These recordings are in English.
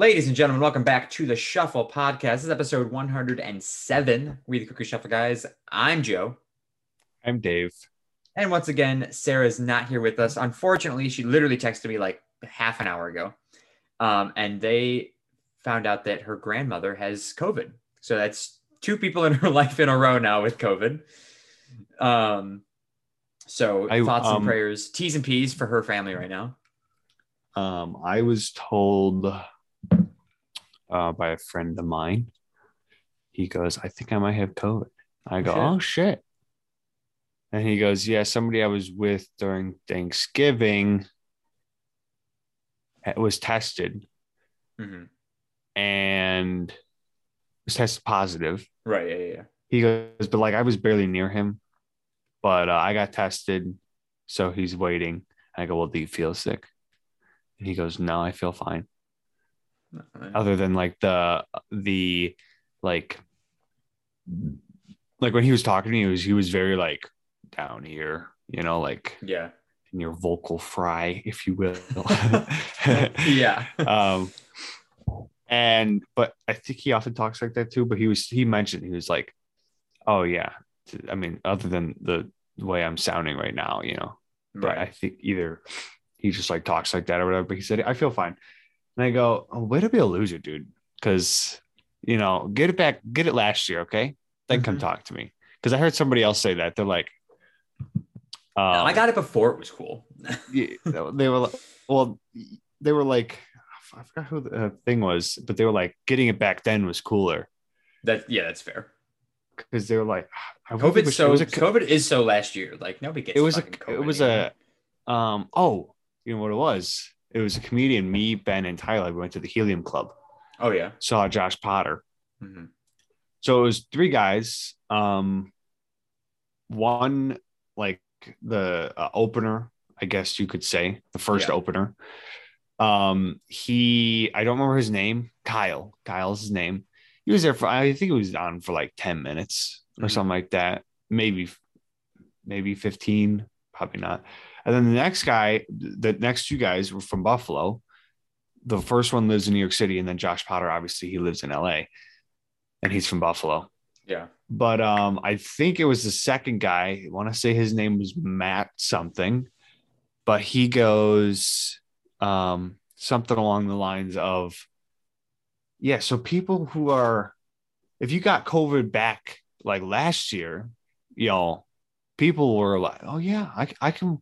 Ladies and gentlemen, welcome back to the Shuffle Podcast. This is episode 107. We the Cookie Shuffle guys. I'm Joe. I'm Dave. And once again, Sara's not here with us. Unfortunately, she literally texted me like half an hour ago. Um, and they found out that her grandmother has COVID. So that's two people in her life in a row now with COVID. Um, so I, thoughts and um, prayers, T's and P's for her family right now. Um, I was told uh, by a friend of mine. He goes, "I think I might have COVID." I go, shit. "Oh shit!" And he goes, "Yeah, somebody I was with during Thanksgiving uh, was tested hmm and was tested positive." Right. Yeah. Yeah. yeah. He goes, "But like I was barely near him, but uh, I got tested, so he's waiting." I go, "Well, do you feel sick?" And he goes, "No, I feel fine." Other than like the the like like when he was talking to me he was he was very like down here you know like Yeah. in your vocal fry if you will Yeah. um and but i think he often talks like that too but he was he mentioned he was like oh yeah i mean other than the way i'm sounding right now you know but I think either he just like talks like that or whatever. But he said, I feel fine. And I go, oh, way to be a loser, dude. Cause, you know, get it back, get it last year. Okay. Then come Mhm. talk to me. Cause I heard somebody else say that. They're like, um, I got it before it was cool. yeah, they were, like- well, they were like, I forgot who the uh, thing was, but they were like, getting it back then was cooler. that yeah, that's fair. Cause they were like, COVID wish- so a, COVID is so last year. Like nobody gets it was a, COVID it was anymore. a, um, oh, you know what it was? It was a comedian, me, Ben, and Tyler. We went to the Helium Club. oh yeah. saw Josh Potter. Mhm. So it was three guys. Um, one like the uh, opener, I guess you could say, the first Yeah. opener. Um, he, I don't remember his name. Kyle. Kyle's his name. He was there for, I think he was on for like ten minutes or Mhm. something like that. Maybe, maybe fifteen. Probably not. And then the next guy, the next two guys were from Buffalo the first one lives in New York City, and then Josh Potter, obviously, he lives in LA, and he's from Buffalo. Yeah. But um, I think it was the second guy. I want to say his name was Matt something, but he goes um, something along the lines of, yeah. So people who are, if you got COVID back like last year, y'all, people were like, oh yeah, I, I can,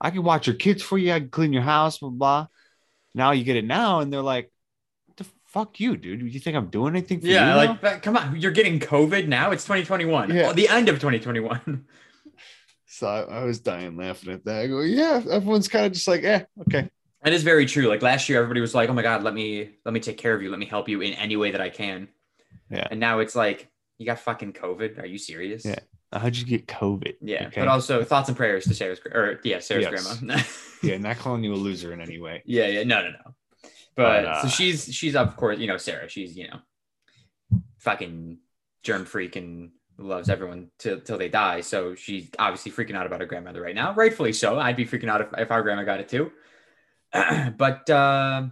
I can watch your kids for you. I can clean your house, blah blah. Now you get it now, and they're like, the fuck you, dude. Do you think I'm doing anything for you? Yeah, like come on, you're getting COVID now. It's 2021. Yeah. Oh, the end of 2021. So I, I was dying laughing at that. I go, yeah, everyone's kind of just like, eh, okay. That is very true. Like last year, everybody was like, "Oh my god, let me let me take care of you. Let me help you in any way that I can." Yeah. And now it's like, you got fucking COVID. Are you serious? Yeah. How'd you get COVID? Yeah. Okay. But also thoughts and prayers to Sara's or yeah, Sara's Yes. grandma. yeah, not calling you a loser in any way. Yeah, yeah, no, no, no. But, But, so uh, she's she's of course, you know, Sara. She's you know, fucking germ freak and loves everyone till till they die. So she's obviously freaking out about her grandmother right now, rightfully so. I'd be freaking out if, if our grandma got it too. but uh,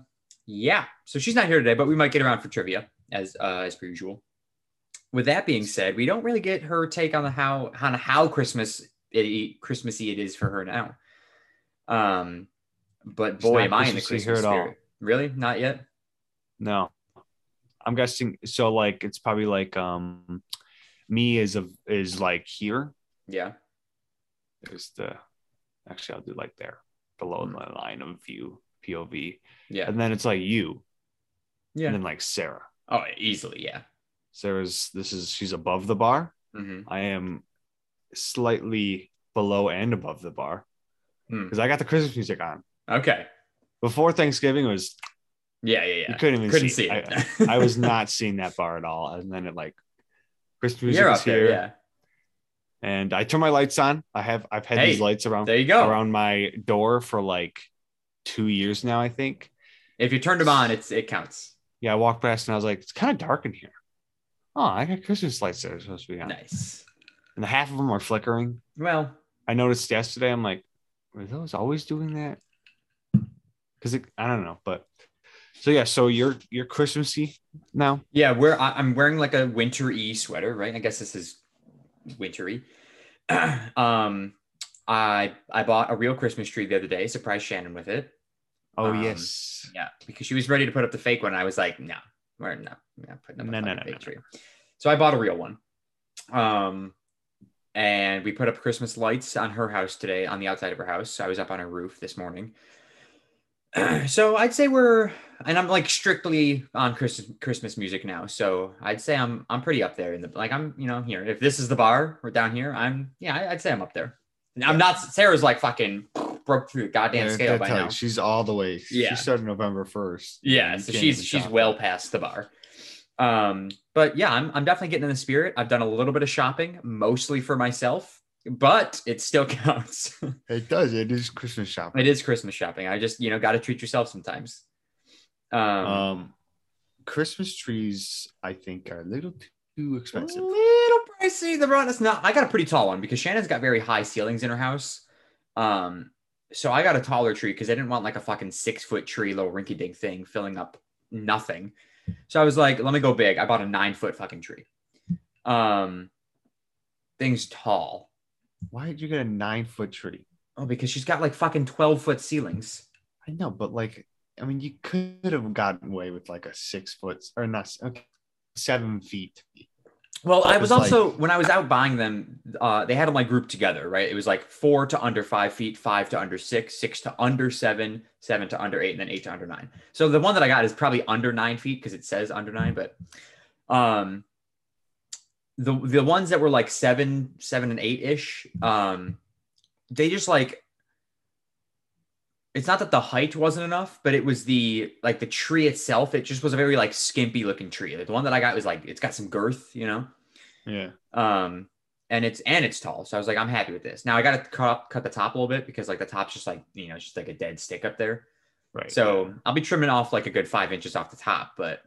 yeah, so she's not here today, but we might get around for trivia as uh, as per usual. With that being said, we don't really get her take on the how on how Christmas it, Christmassy it is for her now. Um, but boy, am I in the Christmas at all. spirit. Really? Not yet? No. I'm guessing so like it's probably like um me is a is like here. Yeah. There's the actually I'll do like there below my line of view POV. Yeah. And then it's like you. Yeah. And then like Sara. Oh, easily. Yeah. Sara's this is she's above the bar. hmm I am slightly below and above the bar Hmm. because I got the Christmas music on. Okay. Before Thanksgiving was Yeah. Yeah. you Yeah. couldn't even Couldn't see, see it. it. I, I was not seeing that bar at all. And then it like Christmas music You're is there. here. Yeah. And I turn my lights on. I have I've had Hey, these lights around There you go. around my door for like two years now, I think. If you turned them on, it's it counts. Yeah, I walked past and I was like, it's kind of dark in here. Oh, I got Christmas lights that are supposed to be on. Nice. And the half of them are flickering. Well, I noticed yesterday, I'm like, were those always doing that? Because I don't know, but So yeah, so you're you're Christmassy now. Yeah, we're I- I'm wearing like a wintery sweater, right? I guess this is wintry. um, I I bought a real Christmas tree the other day. Surprised Shannon with it. Oh Um, yes. Yeah, because she was ready to put up the fake one. I was like, no, we're not, we're not putting up a No, no, no, fake no, tree. So I bought a real one. Um, and we put up Christmas lights on her house today on the outside of her house. I was up on her roof this morning. so I'd say we're, and I'm like strictly on Christmas Christmas music now. So I'd say I'm I'm pretty up there in the like I'm you know here. If this is the bar, we're down here. I'm yeah, I'd say I'm up there. And I'm not. Sara's like fucking broke through goddamn Yeah, scale by how- now. She's all the way. Yeah. She started November first. Yeah, so she's she's well that. past the bar. Um, but yeah, I'm I'm definitely getting in the spirit. I've done a little bit of shopping, mostly for myself, but it still counts. It does. It is Christmas shopping. it is Christmas shopping. I just you know got to treat yourself sometimes. Um, Um, Christmas trees, I think, are a little too expensive. a little pricey. The run is not. I got a pretty tall one because Shannon's got very high ceilings in her house. Um, so I got a taller tree because I didn't want like a fucking six foot tree, little rinky dink thing filling up nothing. So I was like, let me go big. I bought a nine foot fucking tree. Um, thing's tall. Why did you get a nine foot tree? Oh, because she's got like fucking twelve foot ceilings. I know, but like, I mean, you could have gotten away with like a six foot or not okay, seven feet. Well, I was also when I was out buying them, uh, they had them like grouped together, right? It was like four to under five feet, five to under six, six to under seven, seven to under eight, and then eight to under nine. So the one that I got is probably under nine feet because it says under nine, but um the the ones that were like seven, seven and eight ish, um, they just like it's not that the height wasn't enough, but it was the like the tree itself. It just was a very like skimpy looking tree. Like, the one that I got was like it's got some girth, you know. Yeah. Um, and it's and it's tall, so I was like, I'm happy with this. Now I got to cut cut the top a little bit because like the top's just like you know it's just like a dead stick up there. Right. So I'll be trimming off like a good five inches off the top, but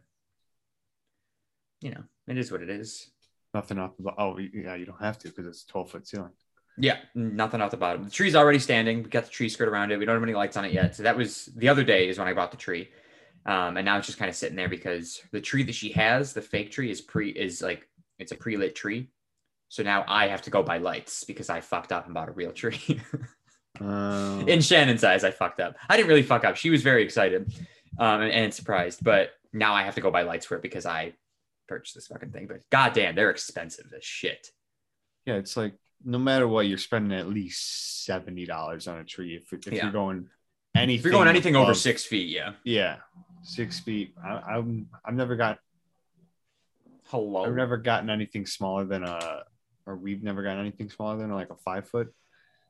you know it is what it is. nothing off the. Oh, yeah, you don't have to because it's twelve foot ceiling. Yeah, nothing off the bottom. The tree's already standing. We got the tree skirt around it. We don't have any lights on it yet. So that was the other day is when I bought the tree. Um, and now it's just kind of sitting there because the tree that she has, the fake tree, is pre is like it's a pre-lit tree. So now I have to go buy lights because I fucked up and bought a real tree. Um, In Shannon's eyes, I fucked up. I didn't really fuck up. She was very excited um, and, and surprised, but now I have to go buy lights for it because I purchased this fucking thing. But goddamn, they're expensive as shit. yeah, it's like no matter what, you're spending at least seventy dollars on a tree if, if Yeah. you're going anything. If you're going anything over six feet, yeah. yeah, six feet. I, I'm I've never got Hello. I've never gotten anything smaller than a, or we've never gotten anything smaller than like a five foot.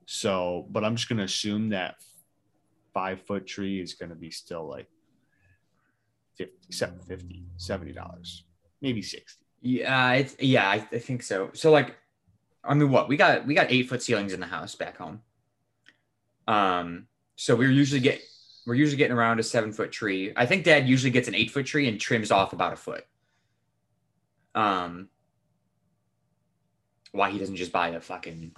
So, but I'm just gonna assume that five foot tree is gonna be still like 50, 750 70 dollars, maybe 60. Yeah, it's yeah, I, I think so. So like, I mean, what we got we got eight foot ceilings in the house back home. Um, so we're usually get we're usually getting around a seven foot tree. I think Dad usually gets an eight foot tree and trims off about a foot. Um, why he doesn't just buy a fucking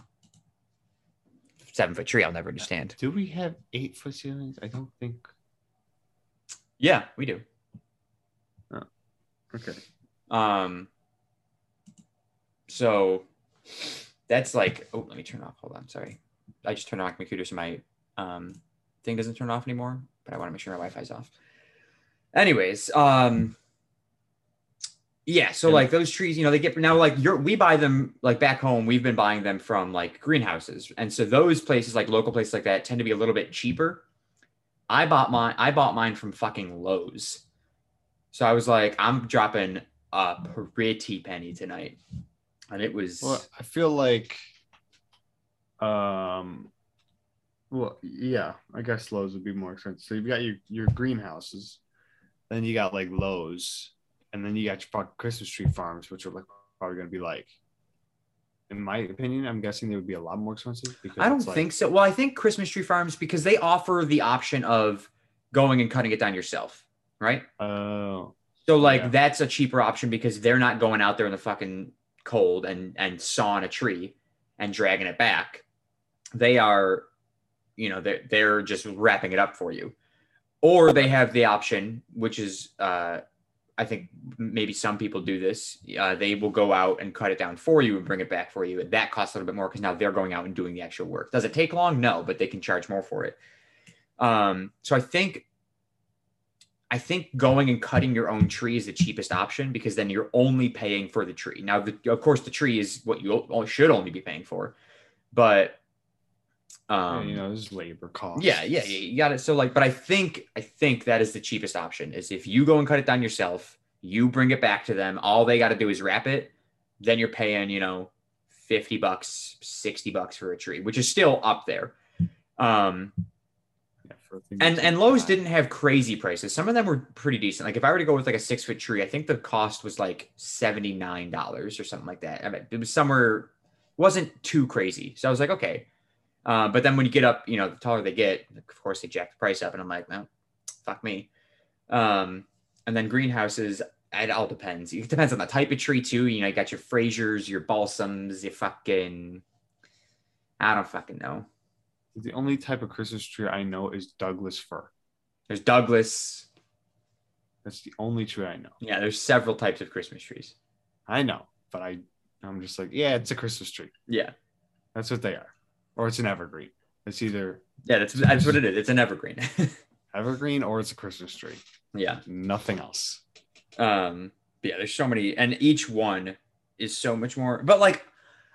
seven foot tree? I'll never understand. Do we have eight foot ceilings? I don't think. Yeah, we do. Oh, Okay. Um, so that's like, oh, let me turn off. Hold on. Sorry. I just turned on my computer so my um, thing doesn't turn off anymore, but I want to make sure my Wi Fi's off. Anyways, um, yeah, so Yeah. like those trees, you know, they get now like you're we buy them like back home, we've been buying them from like greenhouses. And so those places, like local places like that, tend to be a little bit cheaper. I bought mine, I bought mine from fucking Lowe's. So I was like, I'm dropping a pretty penny tonight. And it was Well, I feel like, um, well, yeah, I guess Lowe's would be more expensive. So you've got your your greenhouses, then you got like Lowe's, and then you got your fucking Christmas tree farms, which are like probably going to be like, in my opinion, I'm guessing they would be a lot more expensive. Because I don't like- think so. Well, I think Christmas tree farms because they offer the option of going and cutting it down yourself, right? Oh, So like Yeah. that's a cheaper option because they're not going out there in the fucking cold and and sawing a tree and dragging it back. They are, you know, they're they're just wrapping it up for you. or they have the option, which is, uh, I think maybe some people do this. Uh, they will go out and cut it down for you and bring it back for you. And that costs a little bit more because now they're going out and doing the actual work. Does it take long? No, but they can charge more for it. Um, so I think I think going and cutting your own tree is the cheapest option because then you're only paying for the tree. Now, the, of course, the tree is what you should only be paying for, but um, yeah, you know, there's labor costs. Yeah, yeah, you got it. So like, but I think I think that is the cheapest option. Is if you go and cut it down yourself, you bring it back to them. All they got to do is wrap it. Then you're paying, you know, fifty bucks, sixty bucks for a tree, which is still up there. Um, and and Lowe's didn't have crazy prices. Some of them were pretty decent. Like if I were to go with like a six foot tree, I think the cost was like seventy nine dollars or something like that. I mean, it was somewhere wasn't too crazy. So I was like, okay. Uh, but then when you get up, you know, the taller they get, of course they jack the price up, and I'm like, no, fuck me. Um, and then greenhouses, it all depends. It depends on the type of tree too. You know, you got your Frasers, your balsams, your fucking, I don't fucking know. The only type of Christmas tree I know is Douglas fir. There's Douglas. That's the only tree I know. Yeah, there's several types of Christmas trees. I know, but I I'm just like, yeah, it's a Christmas tree. Yeah. That's what they are. Or it's an evergreen. It's either Yeah, that's that's what it is. It's an evergreen. evergreen or it's a Christmas tree. Yeah. Nothing else. Um yeah, there's so many and each one is so much more but like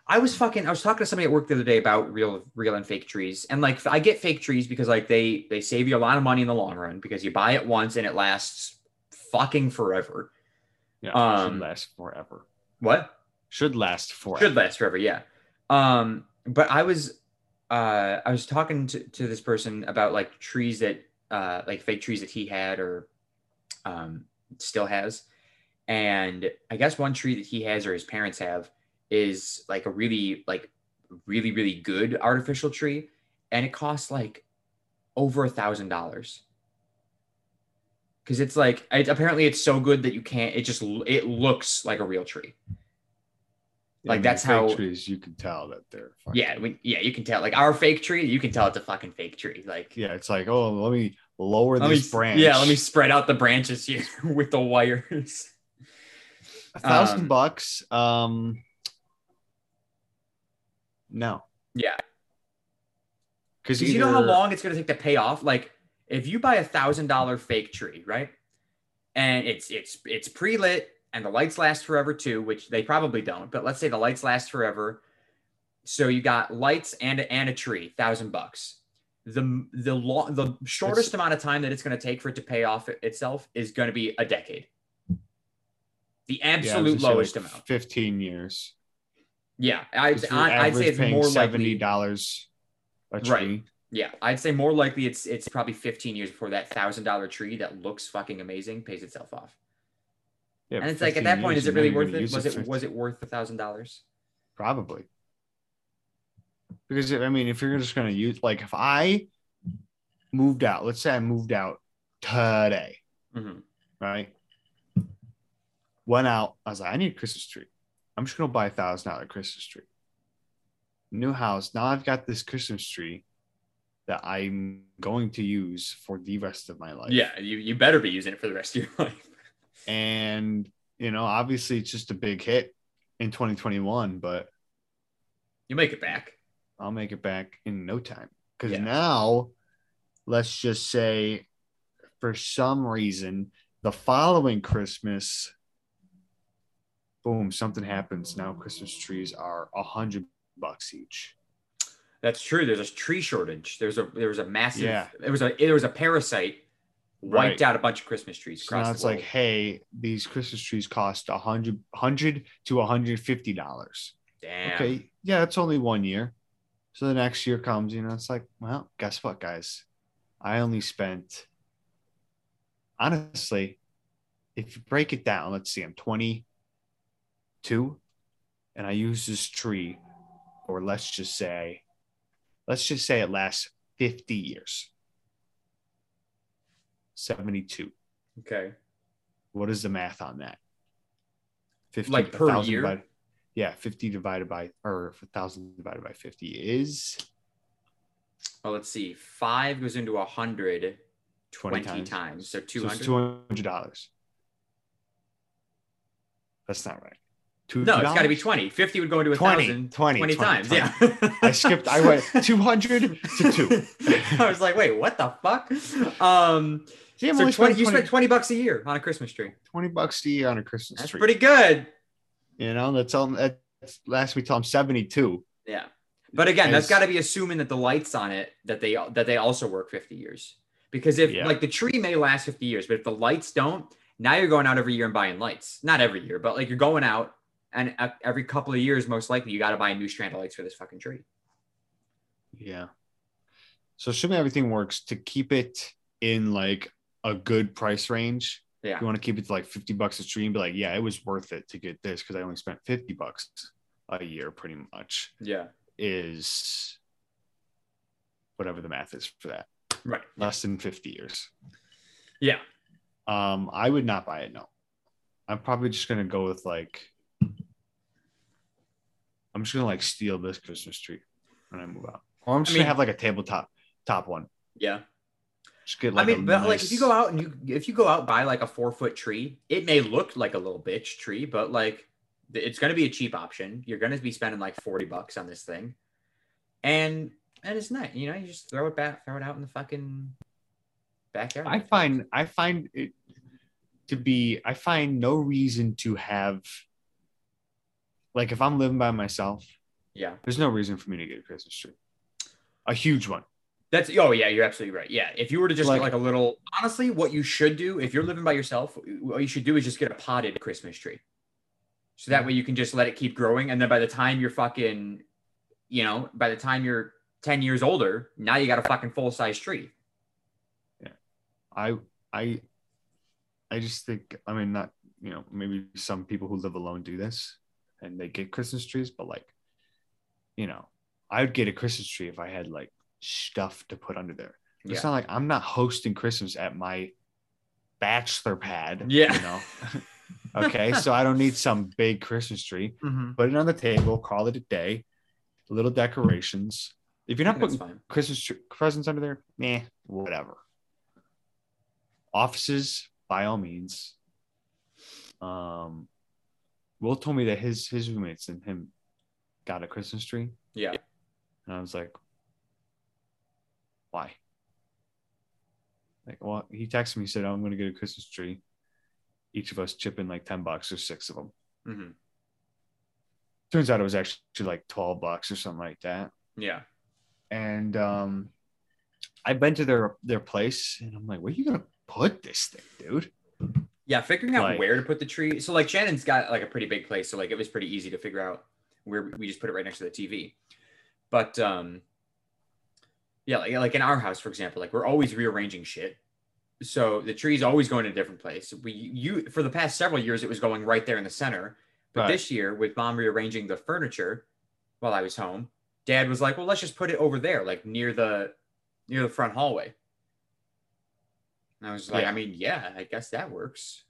I was fucking. I was talking to somebody at work the other day about real, real and fake trees, and like I get fake trees because like they they save you a lot of money in the long run because you buy it once and it lasts fucking forever. Yeah, um, should last forever. What should last forever? Should last forever. Yeah. Um, but I was, uh, I was talking to, to this person about like trees that, uh, like fake trees that he had or, um, still has, and I guess one tree that he has or his parents have is like a really like really really good artificial tree and it costs like over a thousand dollars. Because it's like it, apparently it's so good that you can't it just it looks like a real tree. Like that's how trees you can tell that they're yeah we, yeah you can tell like our fake tree you can tell it's a fucking fake tree like yeah it's like oh let me lower let this me, branch. yeah let me spread out the branches here with the wires. A thousand um, bucks um no. Yeah. Because either... you know how long it's going to take to pay off. Like if you buy a thousand dollar fake tree, right, and it's it's it's pre lit and the lights last forever too, which they probably don't. But let's say the lights last forever. So you got lights and and a tree, thousand bucks. The the long the shortest it's... amount of time that it's going to take for it to pay off itself is going to be a decade. The absolute yeah, lowest like amount. Fifteen years. Yeah, I'd, I'd say it's more seventy dollars a tree. Right. Yeah, I'd say more likely it's it's probably fifteen years before that thousand dollar tree that looks fucking amazing pays itself off. Yeah, and it's like at that point, is it really worth it? Was it, it was it worth a thousand dollars? Probably. Because I mean, if you're just gonna use like if I moved out, let's say I moved out today, mm-hmm. right? Went out, I was like, I need a Christmas tree. I'm just gonna buy a thousand dollar Christmas tree. New house. Now I've got this Christmas tree that I'm going to use for the rest of my life. Yeah, you, you better be using it for the rest of your life. and you know, obviously it's just a big hit in 2021, but you make it back. I'll make it back in no time. Because yeah. now, let's just say, for some reason, the following Christmas, boom, something happens. Now Christmas trees are a hundred bucks each. That's true. There's a tree shortage. There's a there was a massive. Yeah. There was a there was a parasite wiped right. out a bunch of Christmas trees. So now it's like, hey, these Christmas trees cost a hundred hundred to hundred fifty dollars. Damn. Okay, yeah, it's only one year. So the next year comes, you know, it's like, well, guess what, guys? I only spent honestly, if you break it down, let's see, I'm 20, two, and I use this tree, or let's just say, let's just say it lasts 50 years. 72. Okay. What is the math on that? 50 like per year? Divided, yeah, 50 divided by or 1000 divided by 50 is well, let's see. 5 goes into a 100, 20, 20 times. times. So So 200. it's two hundred dollars. That's not right. Two no, it's got to be 20. 50 would go into a 20, thousand 20, 20 times. 20. Yeah. I skipped. I went two hundred to two. I was like, wait, what the fuck? Um, See, so only 20, spending you 20, spent 20 bucks a year on a Christmas tree. 20 bucks a year on a Christmas That's tree. pretty good. You know, that's all. That's last week. Till I'm 72. Yeah. But again, that's got to be assuming that the lights on it that they that they also work 50 years. Because if Yeah. like the tree may last 50 years, but if the lights don't, now you're going out every year and buying lights. Not every year, but like you're going out and every couple of years, most likely, you got to buy a new strand of lights for this fucking tree. Yeah. So assuming everything works to keep it in like a good price range, Yeah. you want to keep it to like 50 bucks a tree and be like, yeah, it was worth it to get this because I only spent 50 bucks a year pretty much Yeah. is whatever the math is for that. Right. Less than 50 years. Yeah. Um, I would not buy it. No, I'm probably just gonna go with like, I'm just gonna like steal this Christmas tree when I move out, or I'm just mean- gonna have like a tabletop top one. Yeah. Just get like. I mean, a but like if you go out and you if you go out and buy like a four foot tree, it may look like a little bitch tree, but like it's gonna be a cheap option. You're gonna be spending like 40 bucks on this thing. And and it's nice, you know, you just throw it back, throw it out in the fucking backyard. I find I find it to be I find no reason to have like if I'm living by myself, Yeah. there's no reason for me to get a Christmas tree. A huge one. That's oh yeah, you're absolutely right. Yeah, if you were to just Like- get like a little, honestly, what you should do if you're living by yourself, what you should do is just get a potted Christmas tree. So that way you can just let it keep growing, and then by the time you're fucking, you know, by the time you're ten years older, now you got a fucking full size tree. Yeah, I I I just think I mean not you know maybe some people who live alone do this and they get Christmas trees, but like you know I would get a Christmas tree if I had like stuff to put under there. It's Yeah. not like I'm not hosting Christmas at my bachelor pad. Yeah. you know. okay, so I don't need some big Christmas tree. Mm-hmm. Put it on the table, call it a day. Little decorations. If you're not putting. Christmas tree, presents under there, nah, whatever. Offices, by all means. Um, Will told me that his his roommates and him got a Christmas tree, Yeah. and I was like, "Why?" Like, well, he texted me, he said, "I'm going to get a Christmas tree." Each of us chip in like ten bucks or six of them. hmm Turns out it was actually like twelve bucks or something like that. Yeah. and um I've been to their their place and I'm like, where are you gonna put this thing, dude? Yeah, figuring out Like- where to put the tree. So like Shannon's got like a pretty big place, so like it was pretty easy to figure out where we just put it right next to the TV. But um yeah, like, like in our house, for example, like we're always rearranging shit. So the tree's always going to a different place. We you for the past several years it was going right there in the center. But Right. this year with mom rearranging the furniture while I was home, dad was like, "Well, let's just put it over there, like near the near the front hallway." And I was like, Yeah. I mean, yeah, I guess that works.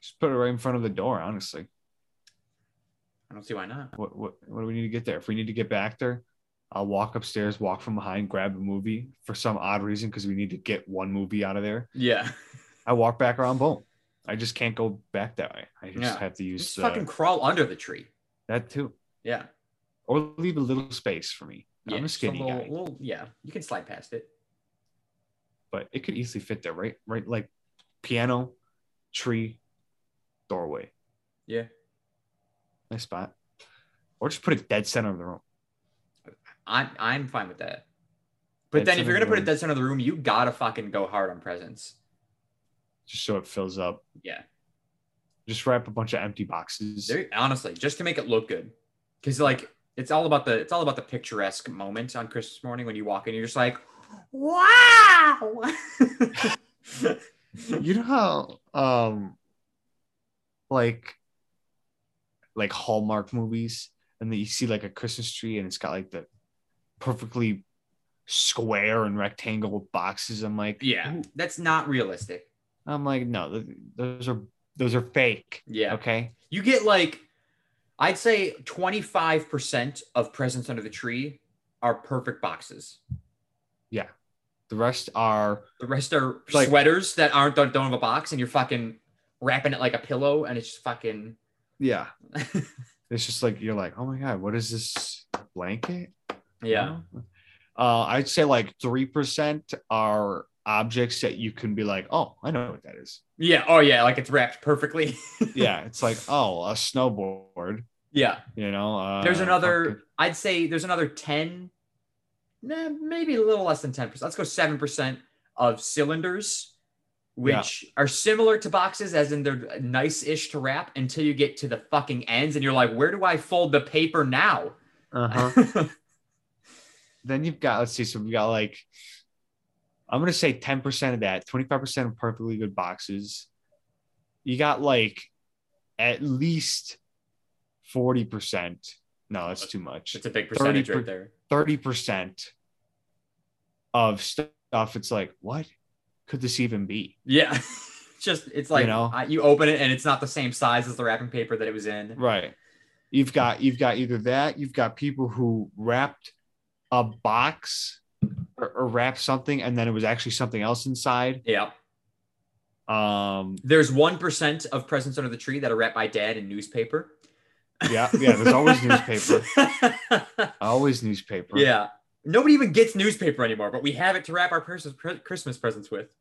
Just put it right in front of the door, honestly. I don't see why not. What what what do we need to get there? If we need to get back there, I'll walk upstairs, walk from behind, grab a movie for some odd reason because we need to get one movie out of there. Yeah. I walk back around, boom. I just can't go back that way. I just Yeah. have to use Just uh, fucking crawl under the tree. that too, Yeah. or leave a little space for me. yeah. I'm a skinny little, guy, little- yeah. You can slide past it. But it could easily fit there, right? Right, like piano, tree, doorway. Yeah. nice spot. Or just put it dead center of the room. I'm I'm fine with that. But Dead then if you're gonna put it dead center of the room, you gotta fucking go hard on presents. Just so it fills up. Yeah. Just wrap a bunch of empty boxes. There, honestly, just to make it look good. Cause like it's all about the it's all about the picturesque moment on Christmas morning when you walk in, you're just like, wow. You know how um like like Hallmark movies and then you see like a Christmas tree and it's got like the perfectly square and rectangle boxes. I'm like, yeah, ooh. that's not realistic. I'm like, no, th- those are those are fake. Yeah. Okay. You get like, I'd say 25% of presents under the tree are perfect boxes. Those The rest are The rest are Like- sweaters that aren't don't, don't have a box, and you're fucking wrapping it like a pillow, and it's just fucking. yeah. It's just like you're like, oh my god, what is this blanket? yeah. Uh, I'd say like three percent are objects that you can be like, oh, I know what that is. Yeah. Oh yeah. Like it's wrapped perfectly. Yeah, it's like, oh, a snowboard. yeah. You know, uh, There's another. I'd say there's another ten. Nah, maybe a little less than ten percent. Let's go seven percent of cylinders, which are similar to boxes, as in they're nice-ish to wrap until you get to the fucking ends, and you're like, where do I fold the paper now? Uh-huh. then you've got let's see so we've got like i'm gonna say 10% of that 25% of perfectly good boxes you got like at least 40% no that's too much It's a big percentage 30 right there. 30% of stuff it's like what could this even be Yeah. Just it's like You know? uh, you open it and it's not the same size as the wrapping paper that it was in. right you've got you've got either that you've got people who wrapped a box or, or wrapped something and then it was actually something else inside Yeah. um There's one percent of presents under the tree that are wrapped by dad in newspaper. Yeah, yeah. There's always newspaper. Always newspaper. yeah. Nobody even gets newspaper anymore, but we have it to wrap our pers- Christmas presents with.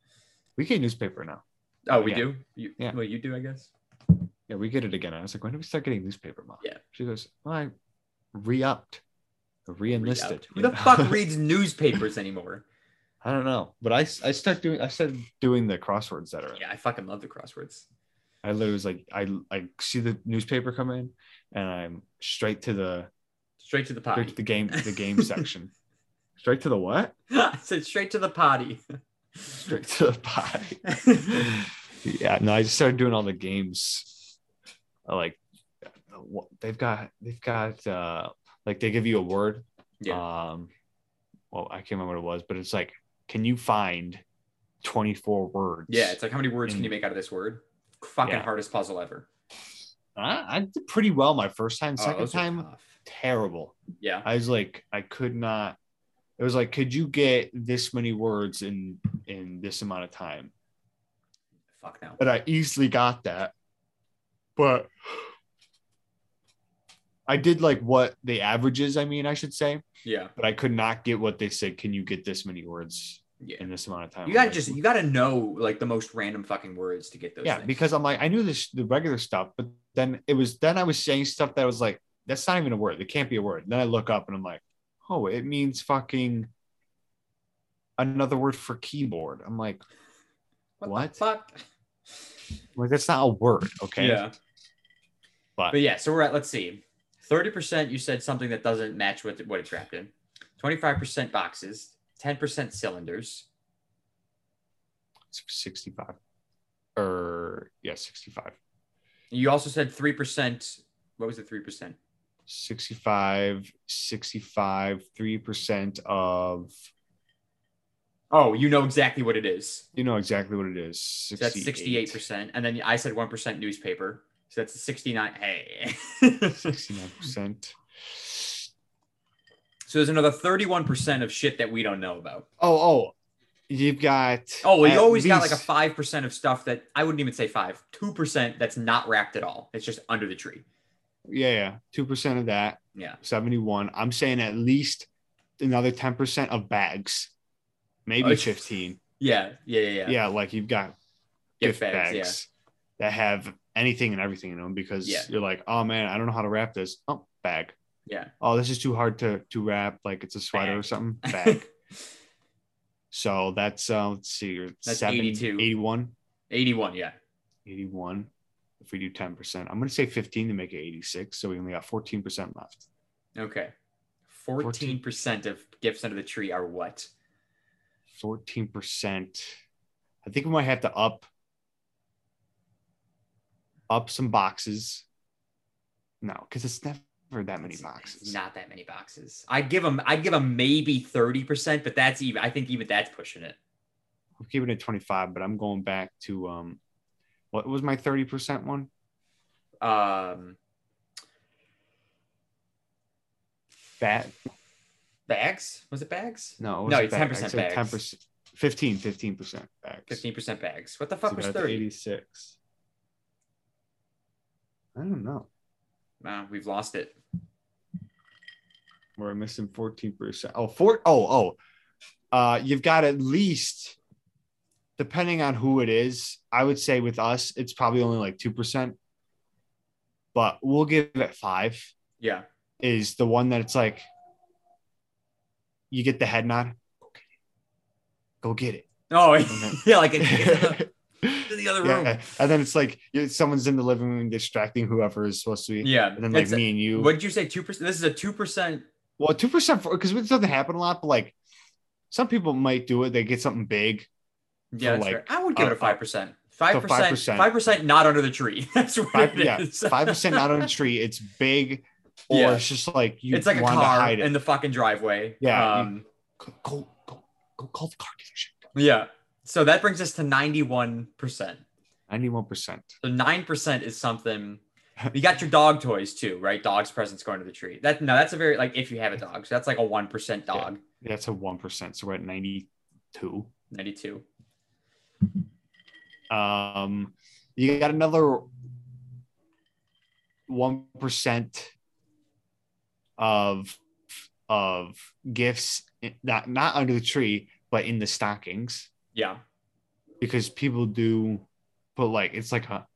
we get newspaper now. Oh, we Yeah. do. You, Yeah. Well, you do, I guess. Yeah, we get it again. I was like, when did we start getting newspaper, mom? Yeah. She goes, well, I re-upped, re-enlisted. Re-upped. Who the know? fuck reads newspapers anymore? I don't know, but I I start doing I started doing the crosswords that are. Yeah, I fucking love the crosswords. I literally was like, I I see the newspaper come in, and I'm straight to the Straight to the straight to the game the game section. Straight to the what? I said straight to the party. Straight to the party. yeah, no, I just started doing all the games. Like, they've got, they've got, uh, like they give you a word. yeah. Um, well, I can't remember what it was, but it's like, can you find 24 words? yeah, it's like how many words can you make out of this word? Fucking Yeah. hardest puzzle ever. I, I did pretty well my first time. Oh, Second are time, terrible. Yeah. I was like, I could not. It was like, could you get this many words in in this amount of time? Fuck no. But I easily got that. But I did like what the averages, I mean, I should say, Yeah. but I could not get what they said. Can you get this many words Yeah. in this amount of time? You gotta like, just you gotta know like the most random fucking words to get those. yeah, things. because I'm like, I knew this the regular stuff, but then it was then I was saying stuff that was like, that's not even a word. It can't be a word. Then I look up and I'm like, oh, it means fucking another word for keyboard. I'm like, what, what? fuck? Like that's not a word, okay? Yeah. But- But yeah, so we're at let's see. 30% you said something that doesn't match what what it's wrapped in. 25% boxes, 10% cylinders. 65 or yeah 65 You also said 3%. What was the 3%? 65 65 3% of Oh, you know exactly what it is. you know exactly what it is So that's 68%. And then I said 1% newspaper. So that's 69. Hey. 69% so there's another 31% of shit that we don't know about. oh oh you've got Oh, well, you always got like a five percent of stuff that I wouldn't even say five, two percent that's not wrapped at all. It's just under the tree. yeah yeah 2% of that Yeah, 71 i'm saying at least another 10% of bags maybe Oh, 15 yeah, yeah, yeah. yeah. yeah like you've got Gift gift bags, bags, that have anything and everything in them because Yeah. you're like, oh man, I don't know how to wrap this. Oh, bag. Yeah. Oh, this is too hard to to wrap, like it's a sweater or something. Bag. So that's uh, let's see, That's 70, 82. 81, Eighty-one. Yeah. 81. If we do 10%, I'm gonna say 15 to make it 86. So we only got 14% left. Okay. Fourteen percent of gifts under the tree are what? 14%. I think we might have to up up some boxes. No, because it's never that many boxes. Not that many boxes. I'd give them. I'd give them maybe thirty percent, but that's even. I think even that's pushing it. I'm keeping it 25, but I'm going back to um what was my 30% one? Um, Bat bags? Was it bags? no, it No, it's 10% bags. 10%. 15, 15% bags. Fifteen percent bags. What the So fuck was that's thirty? 86. I don't know. Wow, we've lost it. We're missing 14%. Oh, four, oh, oh. Uh, you've got at least, depending on who it is, I would say with us, it's probably only like 2%. But we'll give it five. Yeah. Is the one that it's like, you get the head nod. Go get it. Oh, yeah, like the, other room. Yeah. And then it's like someone's in the living room distracting whoever is supposed to be. Yeah. And then like me and you. What did you say? Two percent. This is a two percent. Well, two percent for because it doesn't happen a lot, but like some people might do it. They get something big. Yeah, that's like, fair. I would give uh, it a five percent. Five percent. 5%. Not under the tree. That's what Five, it yeah, five percent not under the tree. It's big, or Yeah. it's just like you. it's like a car it. in the fucking driveway. Yeah, you- Um, go, go, go, go call the car dealership. yeah. So that brings us to ninety-one percent. Ninety-one percent. So nine percent is something. You got your dog toys too, right? Dogs presents going to the tree. That no, that's a very like if you have a dog. So that's like a one percent dog. That's a one percent. So we're at ninety-two. Ninety-two. Um, you got another one percent of of gifts, not not under the tree, but in the stockings, Yeah. because people do put like it's like a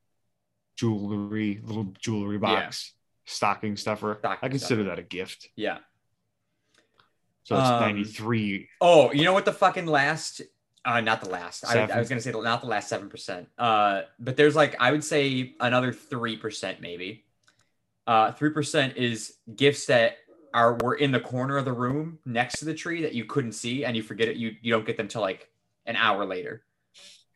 jewelry little jewelry box stocking stuffer. Stocking I consider stuffer. that a gift. Yeah. So it's Um, ninety three. Oh, you know what the fucking last uh not the last. I, I was gonna say the, not the last seven percent. Uh but there's like I would say another three percent maybe. Uh three percent is gifts that are were in the corner of the room next to the tree that you couldn't see and you forget it you you don't get them till like an hour later.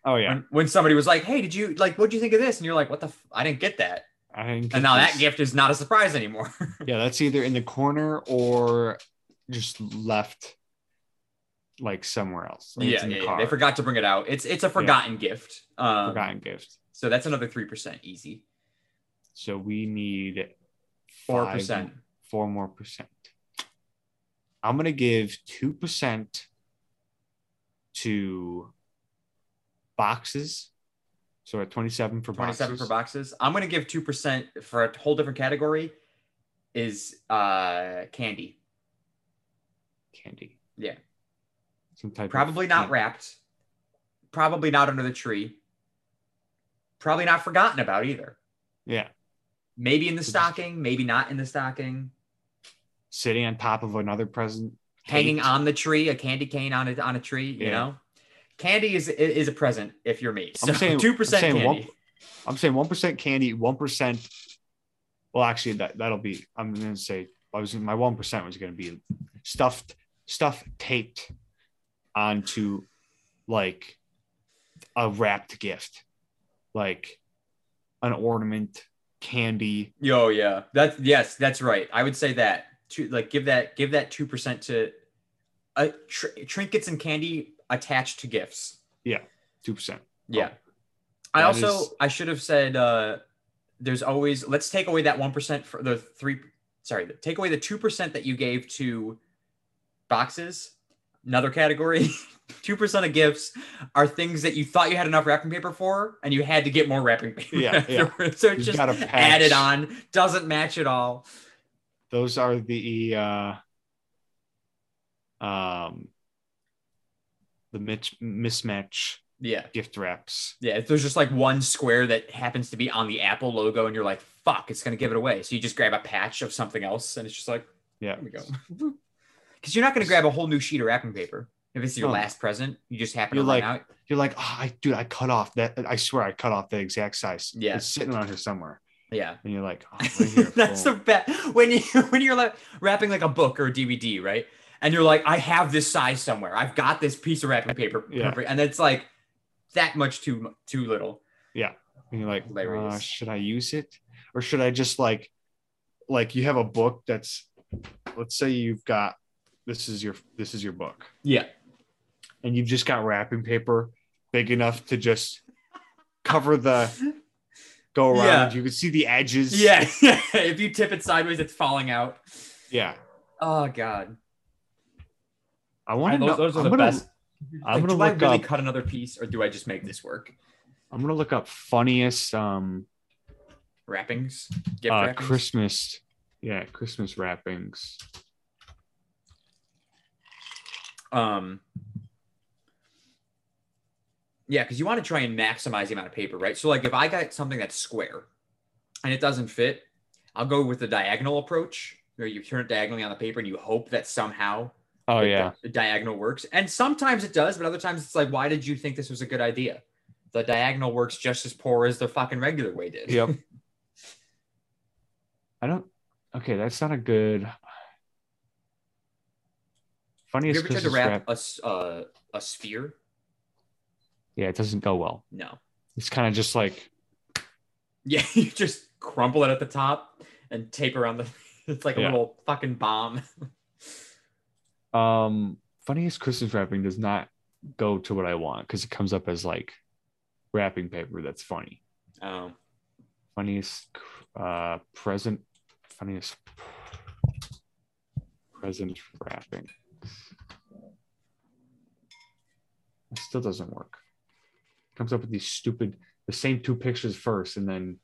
Oh yeah, When, when somebody was like, Hey, did you like what'd you think of this? And you're like, What the f- I didn't get that. I didn't get And now that gift is not a surprise anymore. Yeah, that's either in the corner or just left like somewhere else. Like it's yeah, in yeah, the yeah. they forgot to bring it out. It's it's a forgotten gift. Um, Forgotten gift. So that's another three percent easy. So we need Four percent. four more percent. I'm gonna give two percent to boxes. So at 27 for 27 boxes. for boxes. I'm gonna give two percent for a whole different category. Is uh candy. candy. Yeah. Some type Probably not candy. wrapped. Probably not under the tree. Probably not forgotten about either. Yeah. Maybe in the stocking, maybe not in the stocking. Sitting on top of another present. Hanging taped. on the tree, a candy cane on a on a tree. You Yeah. know, candy is is a present if you're me. So I'm saying- two percent saying one- candy. I'm saying one percent candy, one percent. Well, actually, that that'll be. I'm gonna say I was my one percent was gonna be stuffed stuff taped onto like a wrapped gift, like an ornament, candy. Yo, yeah, that's yes, that's right. I would say that to like give that give that two percent to uh, tr- trinkets and candy attached to gifts. Yeah, Two percent. Yeah. Oh, I also is- I should have said uh there's always let's take away that one percent for the three sorry take away the two percent that you gave to boxes. Another category, two percent of gifts are things that you thought you had enough wrapping paper for, and you had to get more wrapping paper. Yeah, yeah. so it's You've just got a patch. added on, doesn't match at all. Those are the uh, um, the mitch, mismatch Yeah. gift wraps. Yeah, if there's just like one square that happens to be on the Apple logo, and you're like, "Fuck, it's gonna give it away." So you just grab a patch of something else, and it's just like, Yeah. "There we go." Because you're not gonna grab a whole new sheet of wrapping paper if it's your No. last present. You just happen You're to like- run out. You're like, oh, I, dude, I cut off that. I swear, I cut off the exact size. Yeah. it's sitting around here somewhere. Yeah, And you're like, oh, that's the best when you when you're like wrapping like a book or a DVD, right? And you're like, "I have this size somewhere. I've got this piece of wrapping paper, Yeah. perfect." And it's like that much too too little. Yeah. And you're like, uh, should I use it, or should I just like, like you have a book that's, let's say you've got, this is your this is your book, Yeah, and you've just got wrapping paper big enough to just cover the, go around. Yeah. You can see the edges. yeah. if you tip it sideways, it's falling out. yeah. Oh god. I want to those, know. those are I'm the gonna, best. I'm Like, gonna do I really up. cut another piece or do I just make this work? I'm gonna look up funniest um Wrappings, gift uh wrappings. Christmas. Yeah, Christmas wrappings. Um, yeah, because you want to try and maximize the amount of paper, right? So, like, if I got something that's square and it doesn't fit, I'll go with the diagonal approach, where you turn it diagonally on the paper and you hope that somehow Oh yeah. the diagonal works. And sometimes it does, but other times it's like, why did you think this was a good idea? The diagonal works just as poor as the fucking regular way did. Yep. I don't. Okay, that's not a good. Have you ever tried to wrap wrap. a, uh, a sphere? Yeah, it doesn't go well. No. It's kind of just like Yeah, you just crumple it at the top and tape around the. It's like a Yeah. little fucking bomb. um funniest Christmas wrapping does not go to what I want because it comes up as like wrapping paper that's funny. Um, Funniest uh present funniest present wrapping. It still doesn't work. Comes up with these stupid the same two pictures first and then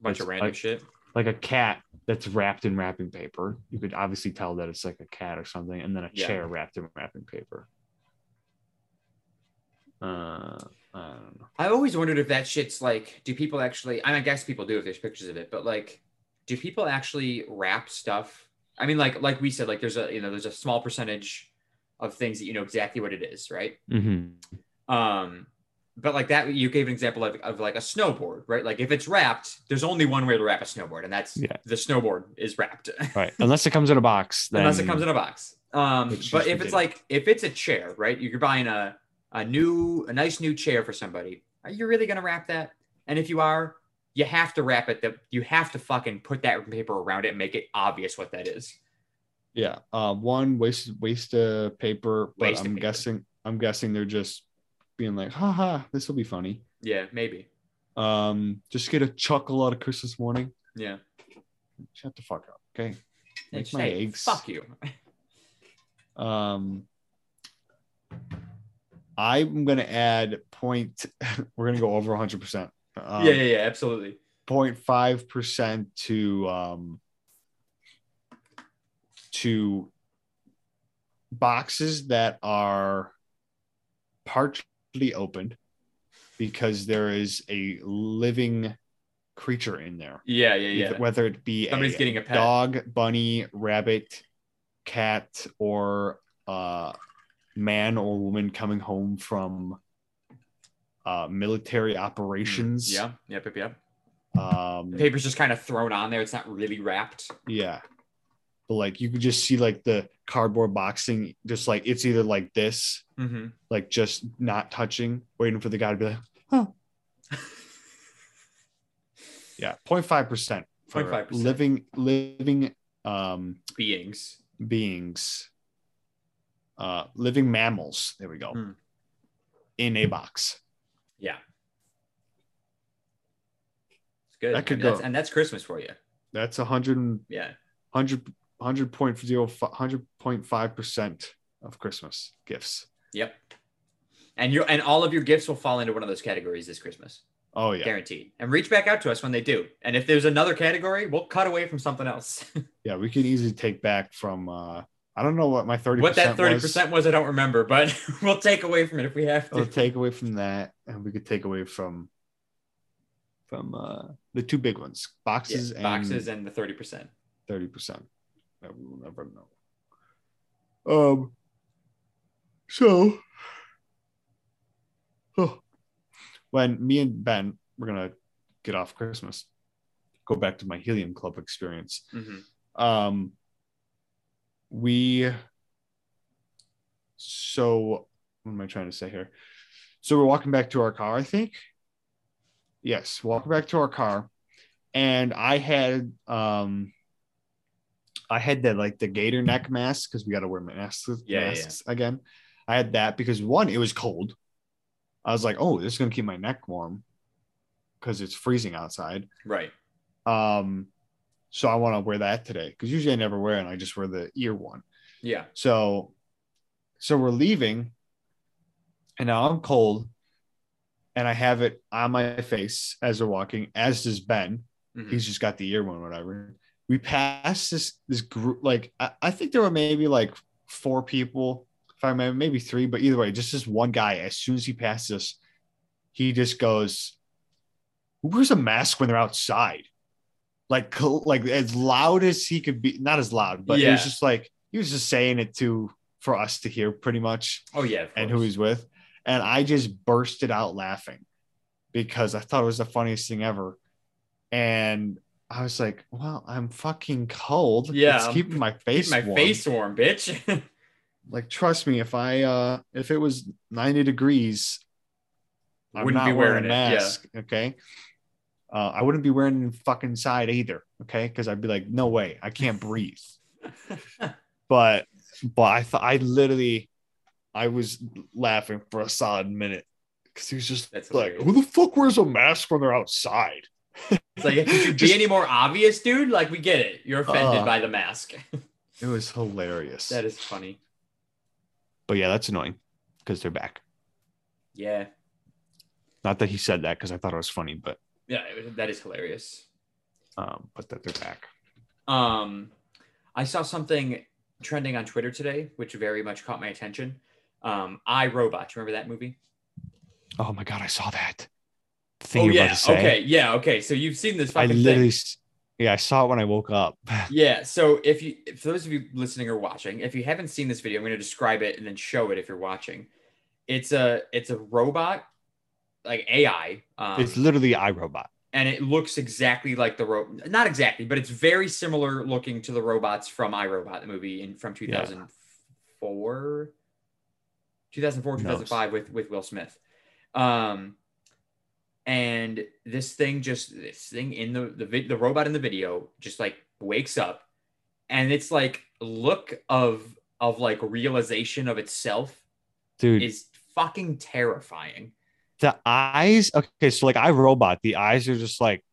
bunch of random like- shit. like a cat that's wrapped in wrapping paper. You could obviously tell that it's like a cat or something, and then a Yeah. chair wrapped in wrapping paper. Uh, I don't know. I always wondered if that shit's like, do people actually? I, mean, I guess people do if there's pictures of it, but like, do people actually wrap stuff? I mean, like, like we said, like there's a you know there's a small percentage of things that you know exactly what it is, right? Mm-hmm. Um, but like that, you gave an example of, of like a snowboard, right? Like if it's wrapped, there's only one way to wrap a snowboard, and that's Yeah. the snowboard is wrapped. Right, unless it comes in a box. Then, unless it comes in a box. Um, but is if it's like if it's a chair, right? You're buying a a new a nice new chair for somebody. Are you really gonna wrap that? And if you are, you have to wrap it. That you have to fucking put that paper around it and make it obvious what that is. yeah. Uh, one waste waste of paper, but Waste I'm paper. guessing I'm guessing they're just being like, haha, this will be funny. Yeah, maybe. Um, just get a chuckle out of Christmas morning. Yeah. Shut the fuck up, okay? Make my hey, eggs. Fuck you. Um, I'm gonna add point. We're gonna go over 100. percent um, yeah, yeah, yeah, absolutely. 0.5 percent to um to boxes that are partially opened because there is a living creature in there Yeah, yeah, yeah. Whether it be Somebody's a getting a pet. dog, bunny, rabbit, cat, or uh, man or woman coming home from uh, military operations. Yeah, yep, yep, yep. Um, The paper's just kind of thrown on there. It's not really wrapped. yeah. But like you could just see like the cardboard boxing, just like it's either like this, Mm-hmm. like just not touching, waiting for the guy to be like, huh. yeah, 0.5 percent for 0.5%. living living um Beings. beings, uh, living mammals. There we go. Hmm. In a box. Yeah. It's good. That could and that's, go. and that's Christmas for you. That's a hundred and Yeah. hundred 100.05 percent of Christmas gifts. Yep. And you and all of your gifts will fall into one of those categories this Christmas. Oh yeah. Guaranteed. And reach back out to us when they do. And if there's another category, we'll cut away from something else. yeah, we can easily take back from uh I don't know what my 30 What that 30% was. was. I don't remember, but we'll take away from it if we have to. We'll take away from that and we could take away from from uh the two big ones, boxes yeah, boxes and boxes and the 30%. 30%. We'll never know. Um. So, oh, when me and Ben we're gonna get off Christmas, go back to my Helium Club experience. Mm-hmm. Um. We. So what am I trying to say here? So we're walking back to our car, I think. Yes, walking back to our car, and I had um I had the like the gator neck mask because we got to wear masks, Yeah, yeah, again. I had that because one, it was cold. I was like, oh, this is gonna keep my neck warm because it's freezing outside. Right. Um, so I want to wear that today because usually I never wear it. And I just wear the ear one. Yeah. So, so we're leaving, and now I'm cold, and I have it on my face as we're walking, as does Ben. Mhm. He's just got the ear one, whatever. We passed this this group, like I, I think there were maybe like four people, if I remember, maybe three, but either way, just this one guy. As soon as he passed us, he just goes, "Who wears a mask when they're outside?" Like like as loud as he could be, not as loud, but it Yeah. was just like he was just saying it to for us to hear, pretty much Oh yeah, and who he's with. And I just bursted out laughing because I thought it was the funniest thing ever. And I was like, well, I'm fucking cold. Yeah, It's keeping my face Keep my warm. face warm, bitch. Like, trust me, if I uh if it was 90 degrees, I'm Wouldn't not be wearing, wearing a it, yeah. mask. Okay. Uh, I wouldn't be wearing it fucking inside either. Okay. Cause I'd be like, no way, I can't breathe. but but I thought I literally I was laughing for a solid minute because he was just That's like, hilarious. "Who the fuck wears a mask when they're outside?" It's like, could you be any more obvious, dude? Like, we get it. You're offended Uh. by the mask. It was hilarious. that is funny. but yeah, that's annoying because they're back. Yeah, Not that he said that because I thought it was funny, but yeah, it was- that is hilarious. um, but that they're back. Um, I saw something trending on Twitter today, which very much caught my attention. Um, I Robot. Remember that movie? Oh my god, I saw that. Thing oh yeah. about to say. Okay. Yeah. Okay. So you've seen this I literally, thing. yeah, I saw it when I woke up. Yeah. So if you, for those of you listening or watching, if you haven't seen this video, I'm going to describe it and then show it if you're watching. It's a, it's a robot, like AI. Um, it's literally iRobot. and it looks exactly like the ro not exactly, but it's very similar looking to the robots from iRobot, the movie in from 2004, 2004, Who 2005 with with Will Smith. Um, and this thing just this thing in the the vid, the robot in the video just like wakes up, and it's like look of of like realization of itself Dude, is fucking terrifying. the eyes. Okay, so like i robot the eyes are just like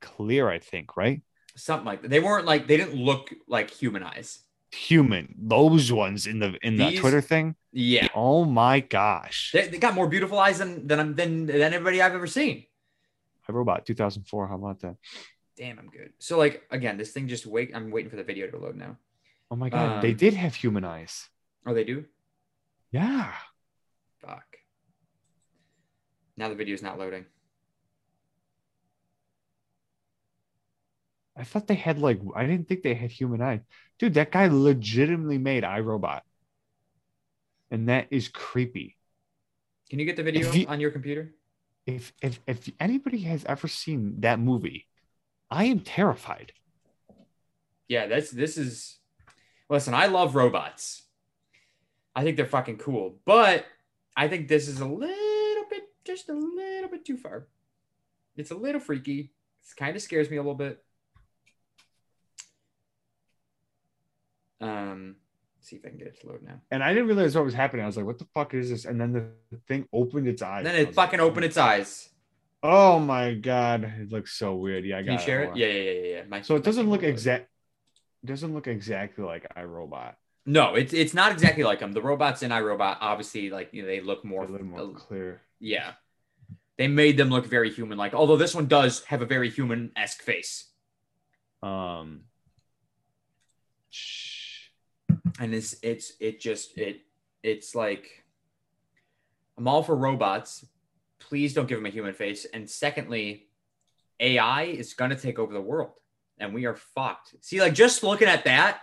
clear, I think, right? Something like that. They weren't like they didn't look like human eyes. Human. Those ones in the in the These- Twitter thing. Yeah. Oh my gosh. They, they got more beautiful eyes than than than than everybody I've ever seen. i robot 2004. How about that? Damn, I'm good. So like again, this thing just wait. I'm waiting for the video to load now. Oh my god, they Um, did have human eyes. Oh, they do. Yeah. Fuck. Now the video's not loading. I thought they had like I didn't think they had human eyes. Dude, that guy legitimately made iRobot. And that is creepy. Can you get the video you- on your computer? If if if anybody has ever seen that movie, I am terrified. Yeah, that's this is. Listen, I love robots. I think they're fucking cool, but I think this is a little bit, just a little bit too far. It's a little freaky. It kind of scares me a little bit. Um, see if I can get it to load now. And I didn't realize what was happening. I was like, what the fuck is this? And then the thing opened its eyes. And then it was like, fucking opened its eyes. Oh my god. It looks so weird. Yeah, I Can got you share it? On. Yeah, yeah, yeah, yeah. My- So it doesn't look exact doesn't look exactly like iRobot. No, it's it's not exactly like them. The robots in iRobot, obviously, like you know, they look more, a little more clear. yeah. They made them look very human like, although this one does have a very human esque face. Um sh- And it's it's it just it it's like I'm all for robots. Please don't give them a human face. And secondly, AI is gonna take over the world and we are fucked. See, like just looking at that,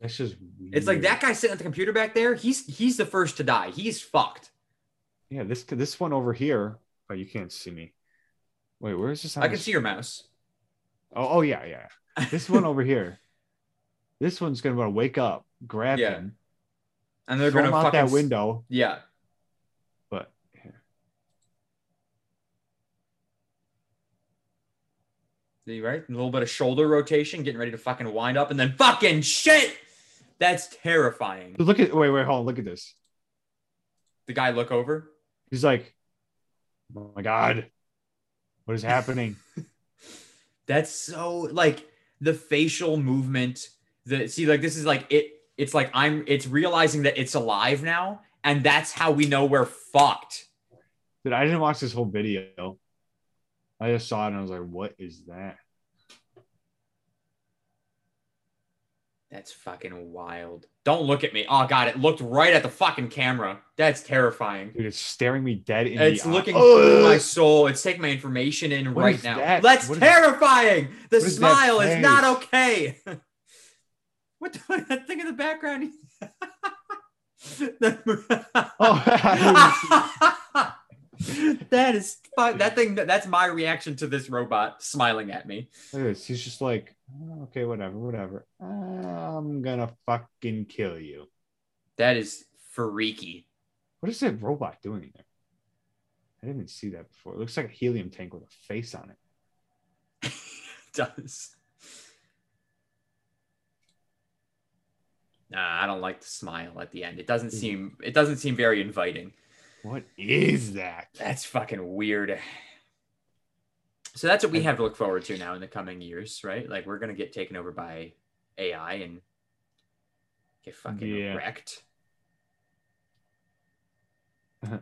that's just it's like that guy sitting at the computer back there, he's he's the first to die. He's fucked. Yeah, this this one over here. Oh, you can't see me. Wait, where is this? I can see your mouse. Oh, oh yeah, yeah. This one over here. This one's gonna want to wake up, grab Yeah. him, and they're gonna him out that window. Yeah. But here. See, right? A little bit of shoulder rotation, getting ready to fucking wind up, and then fucking shit. That's terrifying. look at wait, wait, hold on. Look at this. The guy look over. He's like, oh my god, what is happening? That's so like the facial movement. The see, like this is like it. It's like I'm. It's realizing that it's alive now, and that's how we know we're fucked. Dude, I didn't watch this whole video. I just saw it and I was like, what is that? That's fucking wild. Don't look at me. Oh god, it looked right at the fucking camera. That's terrifying. Dude, it's staring me dead in It's the eye. looking through my soul. It's taking my information in What right is now. that? That's What is- terrifying. The what is smile is not okay. what the fuck? that thing in the background? Oh, that is fu- that thing. That's my reaction to this robot smiling at me. He's just like, "Oh, okay, whatever, whatever. I'm gonna fucking kill you. That is freaky. What is that robot doing in there? I didn't even see that before. It looks like a helium tank with a face on it. It does. Nah, I don't like the smile at the end. It doesn't Mhm. seem it doesn't seem very inviting. What is that? That's fucking weird. So that's what we have to look forward to now in the coming years, right? Like we're gonna get taken over by AI and get fucking Yeah. wrecked.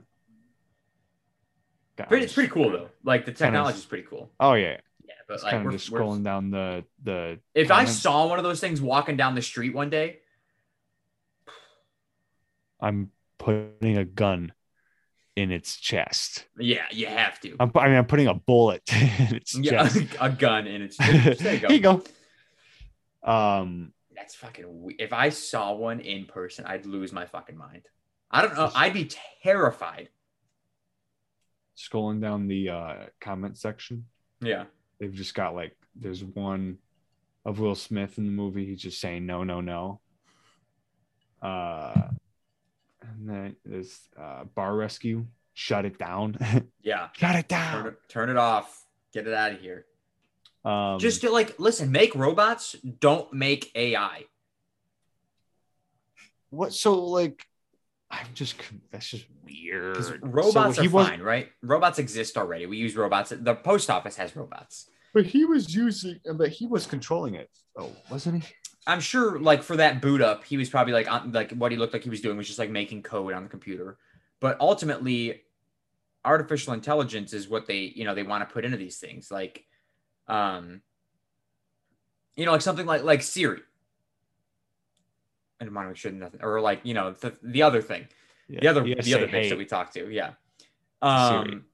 But it's pretty cool though. Like the technology is pretty cool. Oh yeah, Yeah, but it's like kind we're, just we're- scrolling down the the. if I saw one of those things walking down the street one day, I'm putting a gun in its chest. yeah, you have to. I'm, I mean, I'm putting a bullet in its yeah, chest. a gun in its. Chest. There you go. Here you go. Um, That's fucking. We- if I saw one in person, I'd lose my fucking mind. I don't know. I'd be terrified. scrolling down the uh, comment section, Yeah. they've just got like there's one of Will Smith in the movie. He's just saying no, no, no. Uh, and then there's uh, bar rescue. Shut it down. Yeah. Shut it Turn down. it, turn it off. Get it out of here. Um, Just to like listen, make robots, don't make AI. what? So like, I'm just con- that's just weird. 'Cause So robots he are was- fine, right? Robots exist already. We use robots. The post office has robots. But he was using, but he was controlling it. Oh, wasn't he? I'm sure, like for that boot up, he was probably like, on, like what he looked like he was doing was just like making code on the computer. But ultimately, artificial intelligence is what they, you know, they want to put into these things, like, um, you know, like something like like Siri. I don't want to make sure nothing, or like you know, the, the other thing, Yeah, the other gotta the other bitch "Hey." that we talked to, yeah. Siri. Um,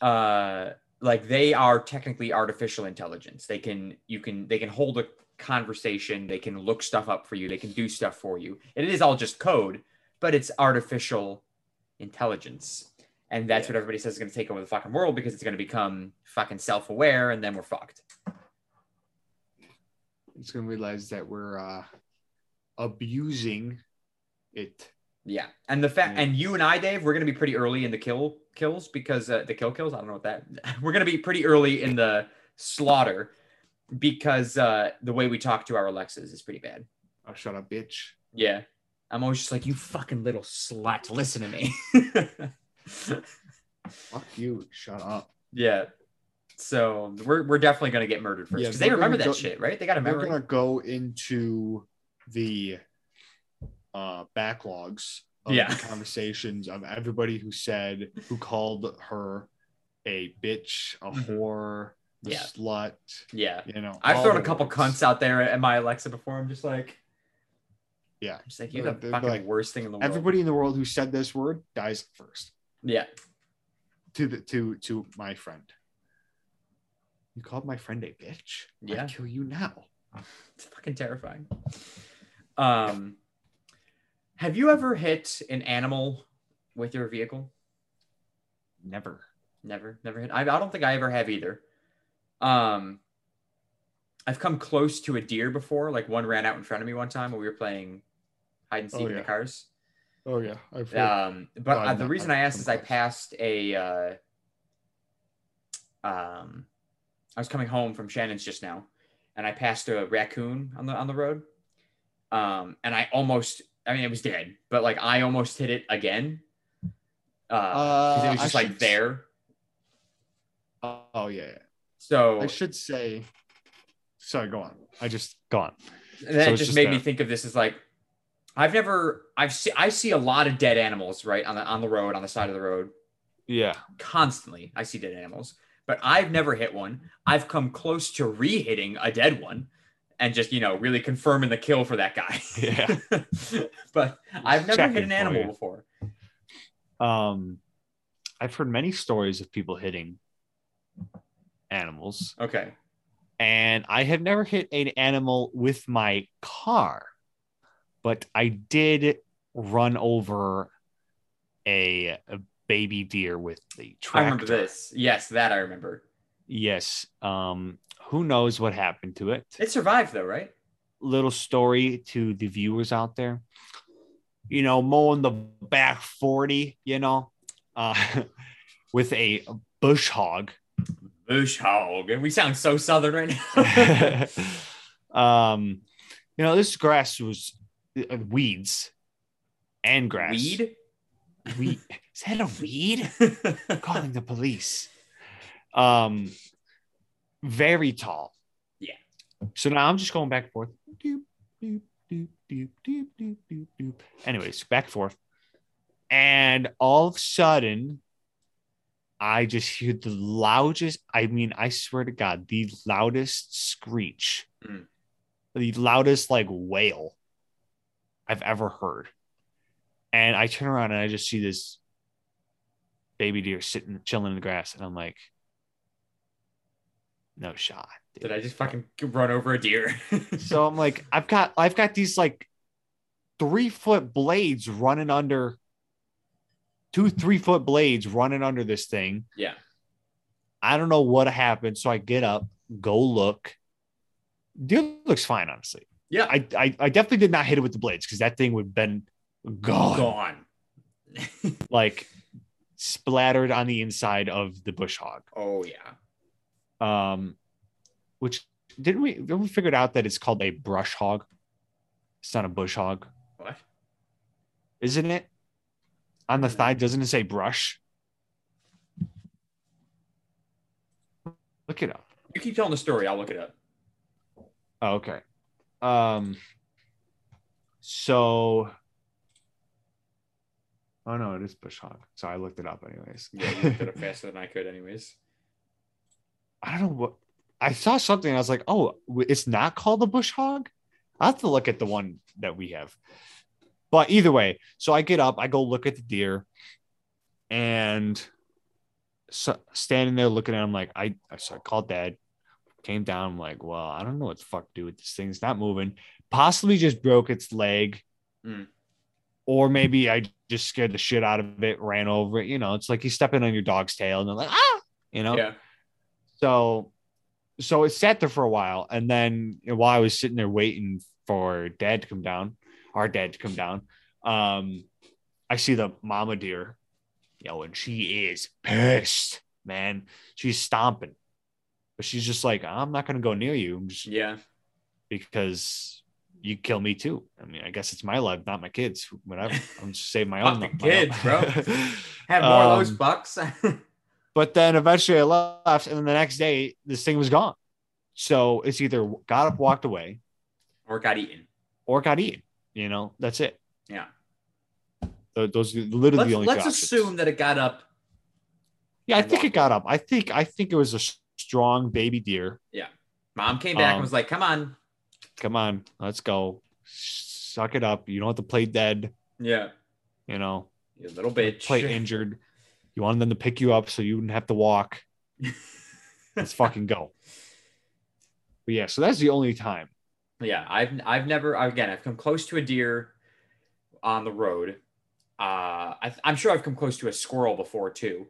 uh, like they are technically artificial intelligence. They can you can they can hold a conversation. They can look stuff up for you. They can do stuff for you. It is all just code, but it's artificial intelligence, and that's Yeah. what everybody says is going to take over the fucking world because it's going to become fucking self aware, and then we're fucked. It's gonna realize that we're uh, abusing it. Yeah, and the fact, Yeah. and you and I, Dave, we're gonna be pretty early in the kill kills because uh, the kill kills. I don't know what that. We're gonna be pretty early in the slaughter because uh, the way we talk to our Alexas is pretty bad. Oh, shut up, bitch. Yeah, I'm always just like, you fucking little slut, listen to me. Fuck you. Shut up. yeah, so we're we're definitely gonna get murdered first because they they're remember that go- shit, right? They got to We're gonna go into the uh, backlogs of Yeah. the conversations of everybody who said who called her a bitch, a Mhm. whore, Yeah. slut. Yeah, You know, I've thrown a couple words. cunts out there at my Alexa before. I'm just like, Yeah. I'm just like, you're the fucking like, worst thing in the world. Everybody in the world who said this word dies first. Yeah. To the to to my friend. You called my friend a bitch. Yeah. I'd kill you now. It's fucking terrifying. Um, have you ever hit an animal with your vehicle? Never. Never, never hit. I, I don't think I ever have either. Um, I've come close to a deer before. Like one ran out in front of me one time when we were playing hide and seek Oh, in the cars. Oh yeah, I've Um, but Oh, uh, the not- reason I've I asked is I passed a. Uh, um, I was coming home from Shannon's just now, and I passed a raccoon on the on the road. Um, and I almost. I mean, it was dead, but like I almost hit it again. Uh, it Uh, was I just like should- there. oh yeah, yeah. So I should say. Sorry, go on. I just gone. And then So just just made me think of this as like I've never I've see I see a lot of dead animals right on the on the road on the side of the road Yeah. constantly. I see dead animals, but I've never hit one. I've come close to re-hitting a dead one and just you know really confirming the kill for that guy. Yeah. but I've never Checking hit an animal before. Um, I've heard many stories of people hitting animals, Okay. and I have never hit an animal with my car, but I did run over a, a baby deer with the tractor. I remember this. Yes, that I remember. Yes. Um, who knows what happened to it? It survived though, right? little story to the viewers out there. You know, mowing the back 40, you know, uh, with a bush hog. Bush hog. And we sound so southern right now. um, you know, this grass was uh, weeds and grass. Weed? Weed. Is that a weed? calling the police. Um, very tall. Yeah. So now I'm just going back and forth. Doop, doop, doop, doop, doop, doop, doop, doop. Anyways, back and forth. And all of a sudden, I just hear the loudest, I mean, I swear to God, the loudest screech, Mm. the loudest like wail I've ever heard. And I turn around and I just see this baby deer sitting, chilling in the grass. And I'm like, no shot. dude. Did I just fucking run over a deer? So I'm like, I've got I've got these like three foot blades running under two three foot blades running under this thing. yeah. I don't know what happened. So I get up, go look. Dude looks fine, honestly. Yeah. I I, I definitely did not hit it with the blades because that thing would have been gone, Gone. like splattered on the inside of the bush hog. oh yeah. Um, which didn't we didn't we figured out that it's called a brush hog? It's not a bush hog. What? isn't it? On the thigh, doesn't it say brush? Look it up. You keep telling the story. I'll look it up. Oh, okay. Um. So. Oh no, it is bush hog. So I looked it up anyways. Yeah, you looked it up faster than I could, anyways. I don't know what I saw something. I was like, oh, it's not called the bush hog. I have to look at the one that we have. But either way, so I get up, I go look at the deer, and so standing there looking at him like I, I so I called dad, came down. I'm like, well, I don't know what the fuck to do with this thing. It's not moving. Possibly just broke its leg. Mm. Or maybe I just scared the shit out of it, ran over it. You know, it's like you stepping on your dog's tail and they're like, ah, you know. Yeah. So, so it sat there for a while, and then you know, while I was sitting there waiting for Dad to come down, our dad to come down, um, I see the mama deer, yo, and she is pissed, man. She's stomping, but she's just like, I'm not gonna go near you, just- Yeah. because you kill me too. I mean, I guess it's my life, not my kids. Whatever. I'm just saving my own. my own- kids, bro. Have more of those Um, bucks. But then eventually I left, and then the next day this thing was gone. So it's either got up, walked away, or got eaten. or got eaten. You know, that's it. Yeah. Th- Those are literally Let's, the only. let's options. assume that it got up. Yeah, I think it got up. I think I think it was a strong baby deer. Yeah. Mom came back Um, and was like, "Come on." Come on, let's go. Suck it up. You don't have to play dead. Yeah. You know, You little bitch. play injured. You wanted them to pick you up so you wouldn't have to walk. Let's fucking go. But yeah, so that's the only time. Yeah, I've I've never again I've come close to a deer on the road. Uh, I, I'm sure I've come close to a squirrel before too.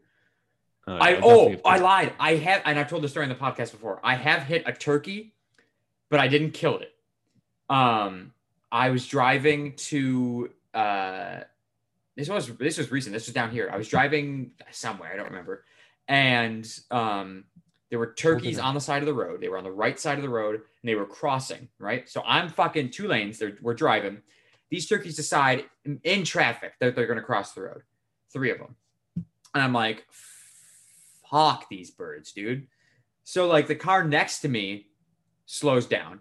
Uh, I oh I lied. I have and I've told the story in the podcast before. I have hit a turkey, but I didn't kill it. Um, I was driving to uh, this was this was recent. This was down here. I was driving somewhere I don't remember, and um, there were turkeys on the side of the road. They were on the right side of the road and they were crossing. Right, so I'm fucking two lanes. They're, we're driving. These turkeys decide in, in traffic that they're going to cross the road. Three of them. And I'm like, fuck these birds, dude. So like the car next to me slows down.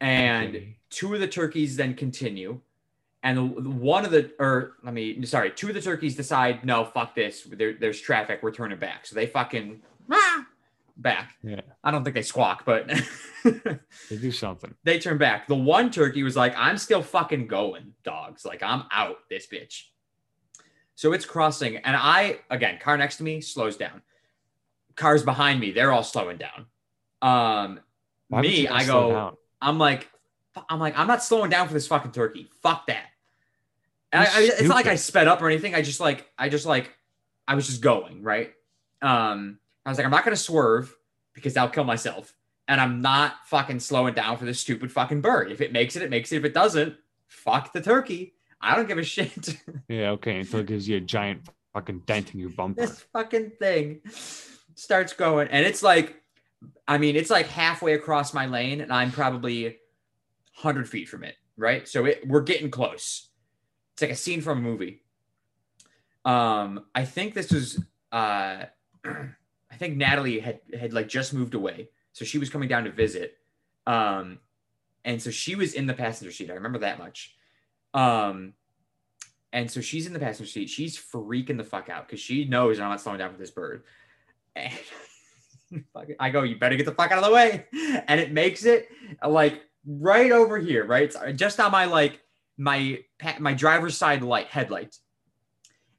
And two of the turkeys then continue, and one of the or let me sorry, two of the turkeys decide no, fuck this. There, there's traffic. We're turning back. So they fucking ah, back. Yeah. I don't think they squawk, but They do something. they turn back. The one turkey was like, I'm still fucking going, dogs. Like, I'm out this bitch. So it's crossing, and I, again, car next to me slows down. Cars behind me, they're all slowing down. Um, Why me, I go. I'm like, I'm like, I'm not slowing down for this fucking turkey. Fuck that. And I, I, it's not like I sped up or anything. I just like, I just like, I was just going right. Um, I was like, I'm not gonna swerve because I'll kill myself, and I'm not fucking slowing down for this stupid fucking bird. If it makes it, it makes it. If it doesn't, fuck the turkey. I don't give a shit. Yeah, okay. Until it gives you a giant fucking dent in your bumper. this fucking thing starts going and it's like i mean it's like halfway across my lane and i'm probably 100 feet from it right so it, we're getting close it's like a scene from a movie um i think this was uh i think natalie had had like just moved away so she was coming down to visit um and so she was in the passenger seat i remember that much um and so she's in the passenger seat. She's freaking the fuck out because she knows I'm not slowing down for this bird. And I go, you better get the fuck out of the way. And it makes it like right over here, right? It's uh, just on my like my my driver's side light headlight.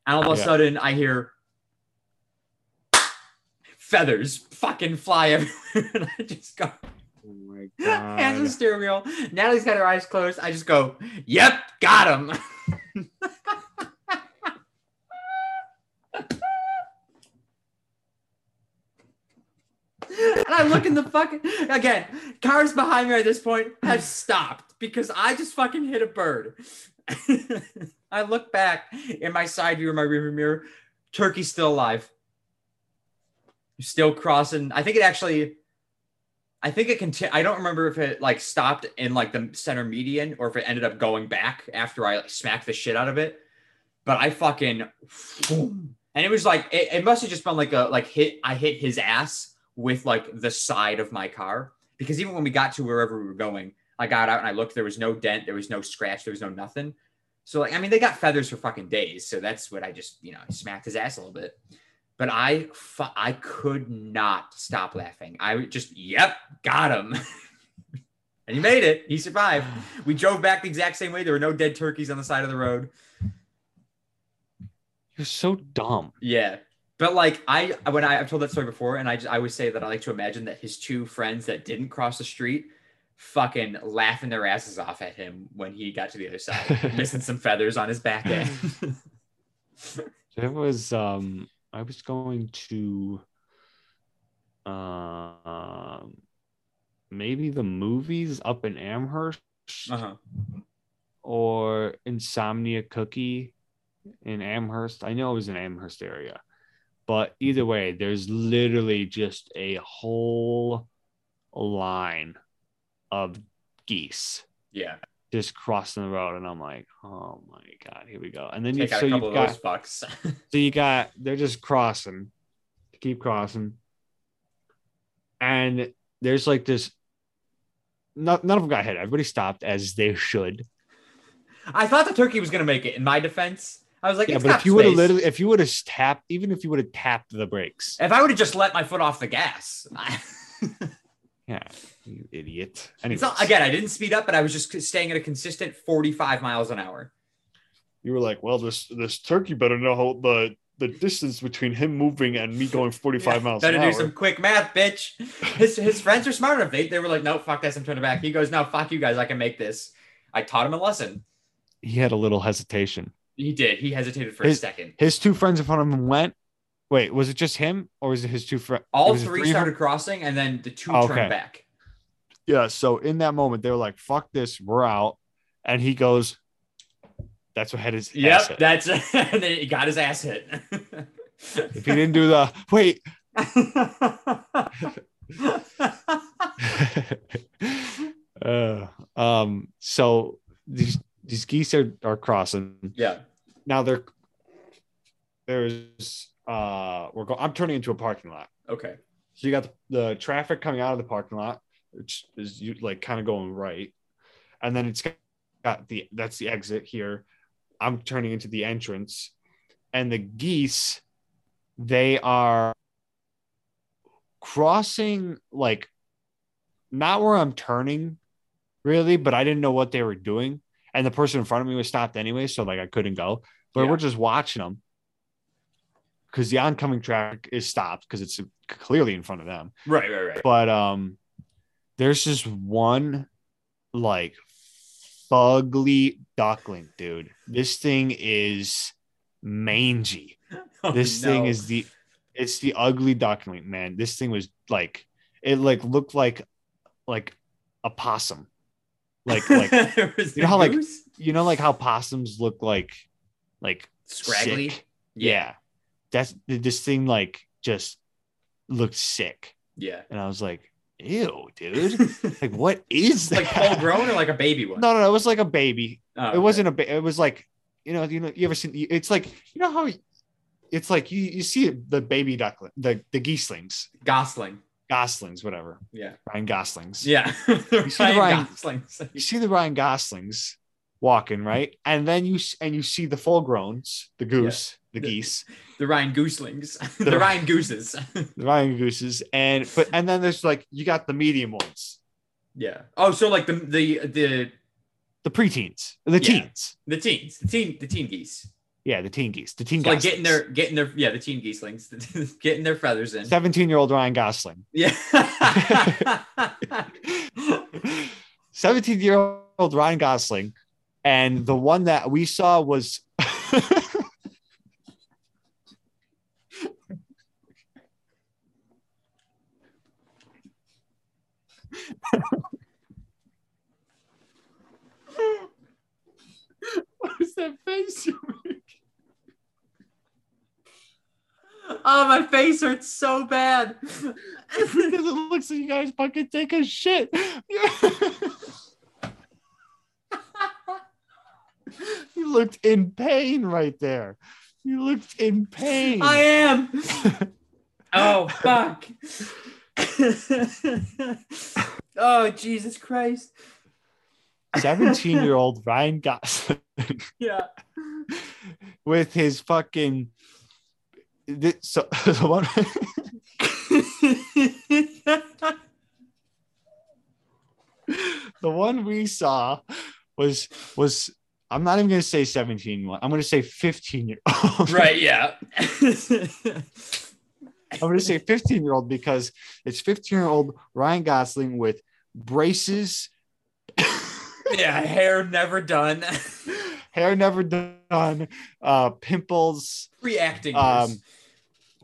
And all of a Yeah. sudden I hear feathers fucking fly everywhere. and I just go, Oh my God. hands on the steering wheel. Natalie's got her eyes closed. I just go, yep, got him. and I look in the fucking again, cars behind me at this point have stopped because I just fucking hit a bird. I look back in my side view or my rearview mirror, turkey's still alive. Still crossing. I think it actually I think it conti- I don't remember if it like stopped in like the center median or if it ended up going back after I like smacked the shit out of it. But I fucking and it was like it, it must have just been like a like hit I hit his ass with like the side of my car because even when we got to wherever we were going, I got out and I looked. There was no dent. There was no scratch. There was no nothing. So like I mean they got feathers for fucking days. So that's what I just you know smacked his ass a little bit. But I I could not stop laughing. I just yep got him. and he made it. He survived. We drove back the exact same way. There were no dead turkeys on the side of the road. You're so dumb. Yeah. But like I when I, I've told that story before, and I just I always say that I like to imagine that his two friends that didn't cross the street fucking laughing their asses off at him when he got to the other side, missing some feathers on his back end. It was um I was going to um maybe the movies up in Amherst uh-huh. or Insomnia Cookie in Amherst. I know it was in Amherst area. But either way, there's literally just a whole line of geese Yeah. Just crossing the road and I'm like, "Oh my god, here we go." And then you Take so you've got bucks. so you got they're just crossing, keep crossing, and there's like this. Not, none of them got hit. Everybody stopped as they should. I thought the turkey was gonna make it. In my defense, I was like, Yeah, but if you would have literally, if you would have tapped, even if you would have tapped the brakes, if I would have just let my foot off the gas. yeah, you idiot. Anyways, not, again, I didn't speed up, but I was just staying at a consistent 45 miles an hour. You were like, well, this this turkey better know how the the distance between him moving and me going 45 miles Better do hour. some quick math, bitch. His his friends are smart enough. They, they were like, no, fuck this. I'm turning back. He goes, no, fuck you guys. I can make this. I taught him a lesson. he had a little hesitation. He did. He hesitated for His- a second. His two friends in front of him went. Wait, was it just him or was it his two friends? All three started crossing, and then the two Okay. turned back. Yeah. So in that moment, they were like, "Fuck this, we're out," and he goes, "That's what had his ass Yep, that's and then he got his ass hit. If he didn't do the wait, uh, um, so these these geese are, are crossing yeah. now. They're there's uh we're going. I'm turning into a parking lot. Okay. So you got the, the traffic coming out of the parking lot, which is you like kind of going right, and then it's got, the that's the exit here. I'm turning into the entrance, and the geese, they are crossing like not where I'm turning, really, but I didn't know what they were doing, and the person in front of me was stopped anyway, so like I couldn't go. But Yeah. we're just watching them because the oncoming traffic is stopped because it's clearly in front of them. Right, right, right. but um there's just one like fugly duckling dude. This thing is mangy. Oh, this thing is the it's the ugly duckling man. This thing was like it like looked like like a possum. Like like you know how, like, you know like how possums look like like scraggly. sick? yeah that's this thing like just looked sick Yeah. and i was like ew dude like what is that like full grown or like a baby one? no no no it was like a baby Oh, it okay. wasn't a ba- it was like you know you know you ever seen it's like you know how it's like you, you see the baby duckling the the geeslings Gosling. goslings whatever Yeah. ryan goslings Yeah. see Ryan Ryan- Goslings. you see the ryan goslings walking right and then you and you see the full growns the goose the The- geese The Ryan Gooselings. The- the Ryan Gooses. the ryan gooses and but and then there's like you got the medium ones yeah. Oh, so like the the the the preteens the Yeah. teens the teens, the teen the teen geese. yeah the teen geese the teen So like getting their getting their yeah, the teen geeslings, getting their feathers in. 17 year old ryan gosling Yeah. 17 year old Ryan Gosling. And the one that we saw was. What is that face you make? oh, my face hurts so bad. because it looks like you guys fucking take a shit. you looked in pain right there. You looked in pain. I am. Oh fuck. oh Jesus Christ. 17 year old Ryan Gosling Yeah. with his fucking. This, so the one. the one we saw was was I'm not even gonna say 17. I'm gonna say 15 year old. right, yeah. I'm gonna say 15 year old because it's 15 year old Ryan Gosling with braces, yeah, hair never done. hair never done, uh, pimples. Reacting. Um,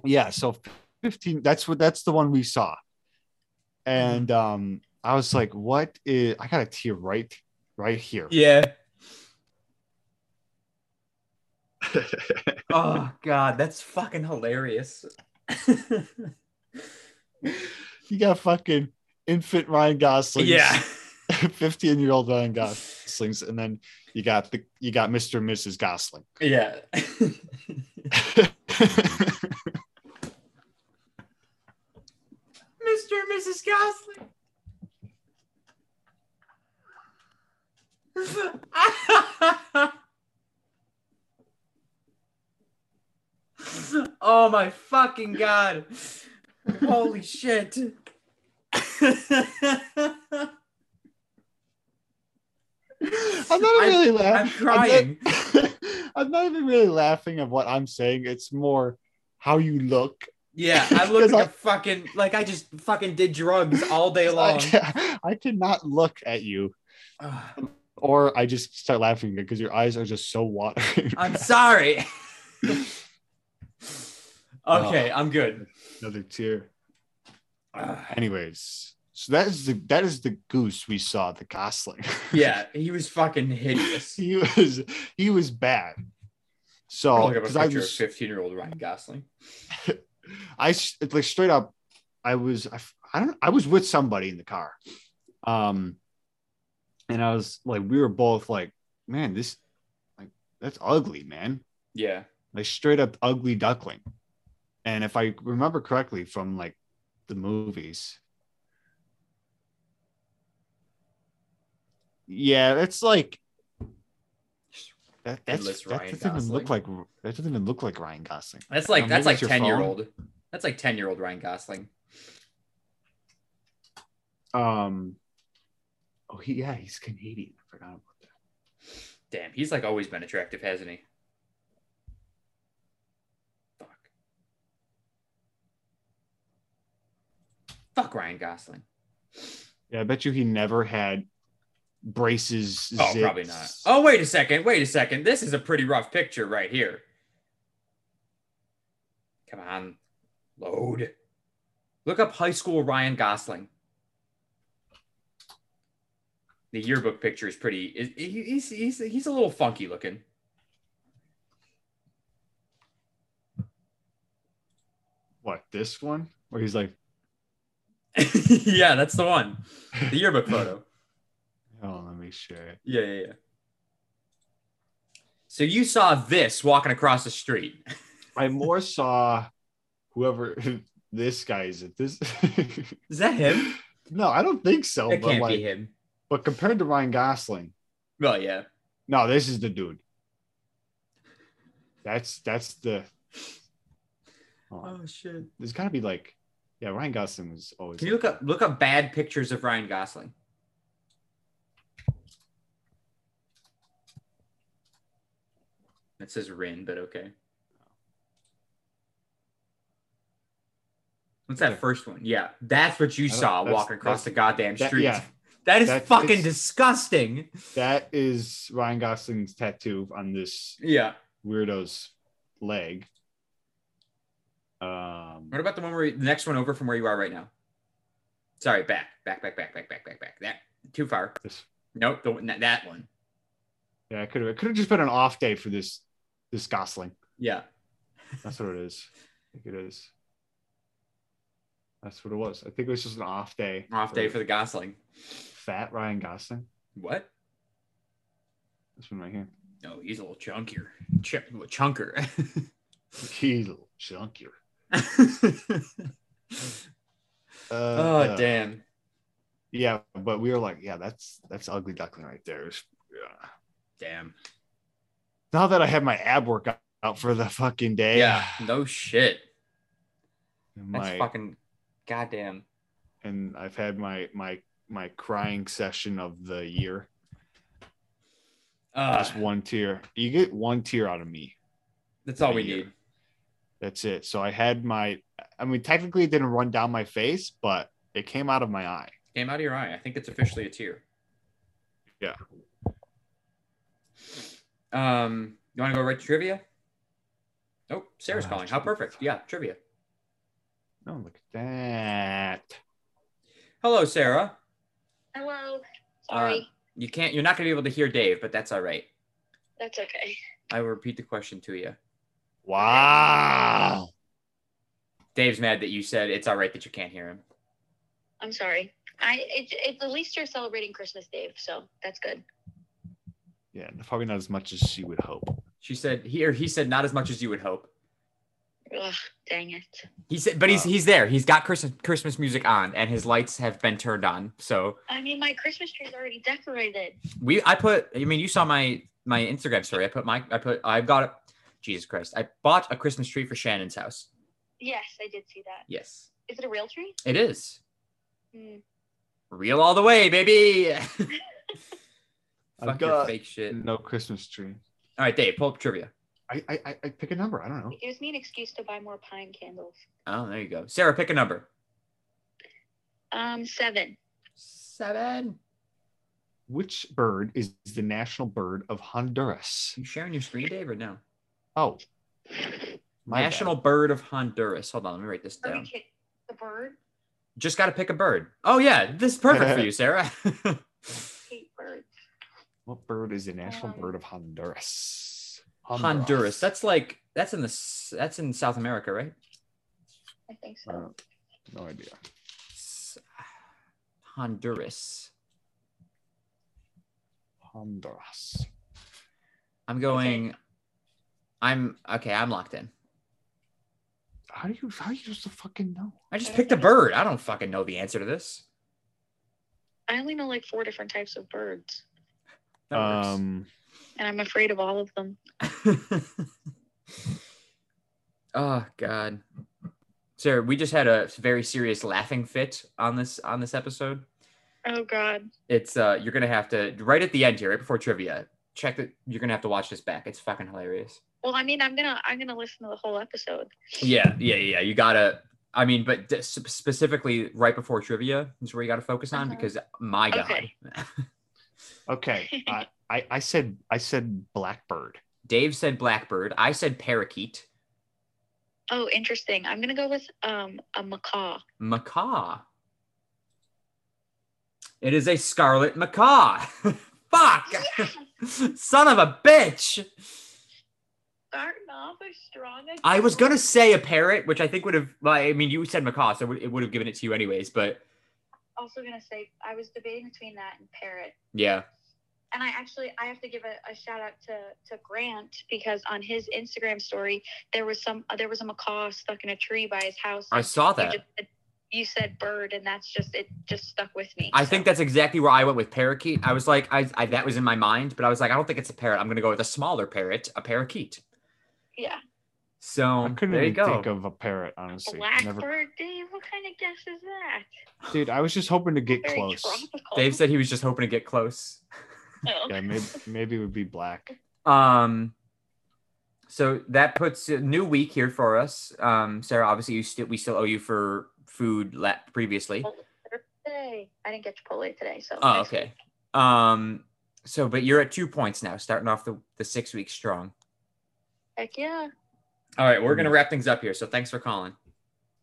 Yeah, so 15. That's what that's the one we saw, and um, I was like, "What is?" I got a tear right, right here. yeah. Oh god, that's fucking hilarious. You got fucking infant Ryan Gosling. yeah. 15 year old Ryan Goslings, and then you got the you got Mr. and Mrs. Gosling. Yeah. Mr. and Mrs. Gosling. oh my fucking god. Holy shit. I'm not I'm- really I'm crying. I'm not even really laughing at what I'm saying. It's more how you look. Yeah, I look like I- a fucking like I just fucking did drugs all day long. I, I cannot look at you, or I just start laughing because your eyes are just so watery. I'm sorry. Okay, I'm good. Another tear. Ugh. Anyways, so that is the that is the goose we saw, the Gosling. yeah, he was fucking hideous. he was he was bad. So I'll look a because I picture of was 15 year old Ryan Gosling. I it's like straight up, I was I, I don't I was with somebody in the car, um, and I was like we were both like, man, this like that's ugly, man, Yeah. like straight up ugly duckling, and if I remember correctly from like the movies, Yeah, it's like that. That's, that Ryan doesn't even look like Gosling. that doesn't even look like Ryan Gosling. That's like that's like ten year old. That's like ten year old Ryan Gosling. Um. Oh, he yeah, he's Canadian. I forgot about that. Damn, he's like always been attractive, hasn't he? Fuck Ryan Gosling. Yeah, I bet you he never had braces. Oh, probably not. Oh, wait a second. Wait a second. This is a pretty rough picture right here. Come on. Load. Look up high school Ryan Gosling. The yearbook picture is pretty. is- He's, he's, he's a little funky looking. What this one? Where he's like, yeah, that's the one. The yearbook photo. oh, let me share it. Yeah, yeah, yeah. So you saw this walking across the street. I more saw whoever this guy is. It this? Is that him? no, I don't think so. It but can't like, be him. but compared to Ryan Gosling, Well, yeah. no, this is the dude. That's that's the. On. Oh shit. There's got to be like, yeah, Ryan Gosling was always. Can you look up look up bad pictures of Ryan Gosling? It says Rin, but okay. What's that first one? Yeah, that's what you saw walking across the goddamn that- street. yeah. that is That- fucking disgusting. That is Ryan Gosling's tattoo on this Yeah. weirdo's leg. Um, What about the one where you- the next one over from where you are right now? Sorry, back, back, back, back, back, back, back, back. That too far. this, Nope, the, one- that one. yeah, it could have it could have just been an off day for this this Gosling. Yeah. That's what it is. I think it is. That's what it was. I think it was just an off day. Off day for the Gosling. fat Ryan Gosling. What? This one right here. No, he's a little chunkier. Ch- a little chunker. He's a little chunkier. Uh, oh uh, damn. Yeah, but we were like, yeah, that's that's ugly duckling right there. Yeah. Damn. Now that I have my ab workout out for the fucking day, Yeah. No shit. That's my, fucking goddamn. and I've had my my my crying session of the year. Uh, Just one tear. You get one tear out of me. that's all we year. need. That's it. So I had my. I mean, technically, it didn't run down my face, but it came out of my eye. Came out of your eye. I think it's officially a tear. Yeah. Um, you want to go right to trivia? Oh, Sara's Ah, calling. How perfect. Yeah, trivia. Oh, look at that. Hello, Sara. Hello. Uh, Sorry. You can't. You're not going to be able to hear Dave, but that's all right. That's okay. I will repeat the question to you. Wow. Dave's mad that you said it's all right that you can't hear him. I'm sorry. I it, it, at least you're celebrating Christmas, Dave, so that's good. Yeah, probably not as much as she would hope. She said he or he said not as much as you would hope. Ugh, dang it. He said, but he's Wow. he's there. He's got Christmas Christmas music on, and his lights have been turned on. So I mean, my Christmas tree's already decorated. we, I put. I mean, you saw my my Instagram story. I put my, I put, I've got it. Jesus Christ! I bought a Christmas tree for Shannon's house. Yes, I did see that. Yes, Is it a real tree? it is Hmm. real all the way, baby. I've Fuck your fake shit. no Christmas tree. All right, Dave, pull up trivia. I, I I- I pick a number. I don't know. It gives me an excuse to buy more pine candles. Oh, there you go. Sara, pick a number. Um, seven. Seven. Which bird is the national bird of Honduras? You sharing your screen, Dave, or no? Oh, my National bird of Honduras. Hold on, let me write this down. the bird? Just got to pick a bird. Oh yeah, this is perfect for you, Sara. Birds. What bird is the national Um, bird of Honduras? Honduras. That's like that's in the that's in South America, right? I think so. Uh, no idea. Honduras. Honduras. I'm going. I'm okay. I'm locked in. How do you how are you supposed to fucking know? I just picked a bird. I don't fucking know the answer to this. I only know like four different types of birds. That works. Um, And I'm afraid of all of them. oh God, Sara, we just had a very serious laughing fit on this on this episode. Oh God. It's uh, you're gonna have to right at the end here, right before trivia. Check that you're gonna have to watch this back. It's fucking hilarious. Well, I mean, I'm gonna I'm gonna listen to the whole episode. Yeah, yeah, yeah. You gotta. I mean, but d- specifically right before trivia is where you got to focus on Uh-huh. because my God, Okay. okay. I, I I said I said blackbird. Dave said blackbird. I said parakeet. Oh, interesting. I'm gonna go with um a macaw. Macaw. It is a scarlet macaw. Fuck! Son of a bitch! Starting off as strong as I was gonna say a parrot, which I think would have. Well, I mean, you said macaw, so it would have given it to you anyways. But also gonna say I was debating between that and parrot. yeah, And I actually I have to give a, a shout out to to Grant because on his Instagram story there was some there was a macaw stuck in a tree by his house. I saw you that. just you said bird, and that's just it. Just stuck with me. I so. think that's exactly where I went with parakeet. I was like, I, I that was in my mind, but I was like, I don't think it's a parrot. I'm gonna go with a smaller parrot, a parakeet. Yeah. So I couldn't there you even go. think of a parrot, honestly. Blackbird, Never, Dave. What kind of guess is that? dude. I was just hoping to get Very close. tropical. Dave said he was just hoping to get close. Oh. Yeah, maybe maybe it would be black. Um, so that puts a new week here for us. Um, Sara, obviously you still we still owe you for food la- previously. Today. I didn't get Chipotle today, so. Oh, okay. week. Um, so but you're at two points now, starting off the the six weeks strong. Heck yeah. All right, we're gonna wrap things up here. So thanks for calling.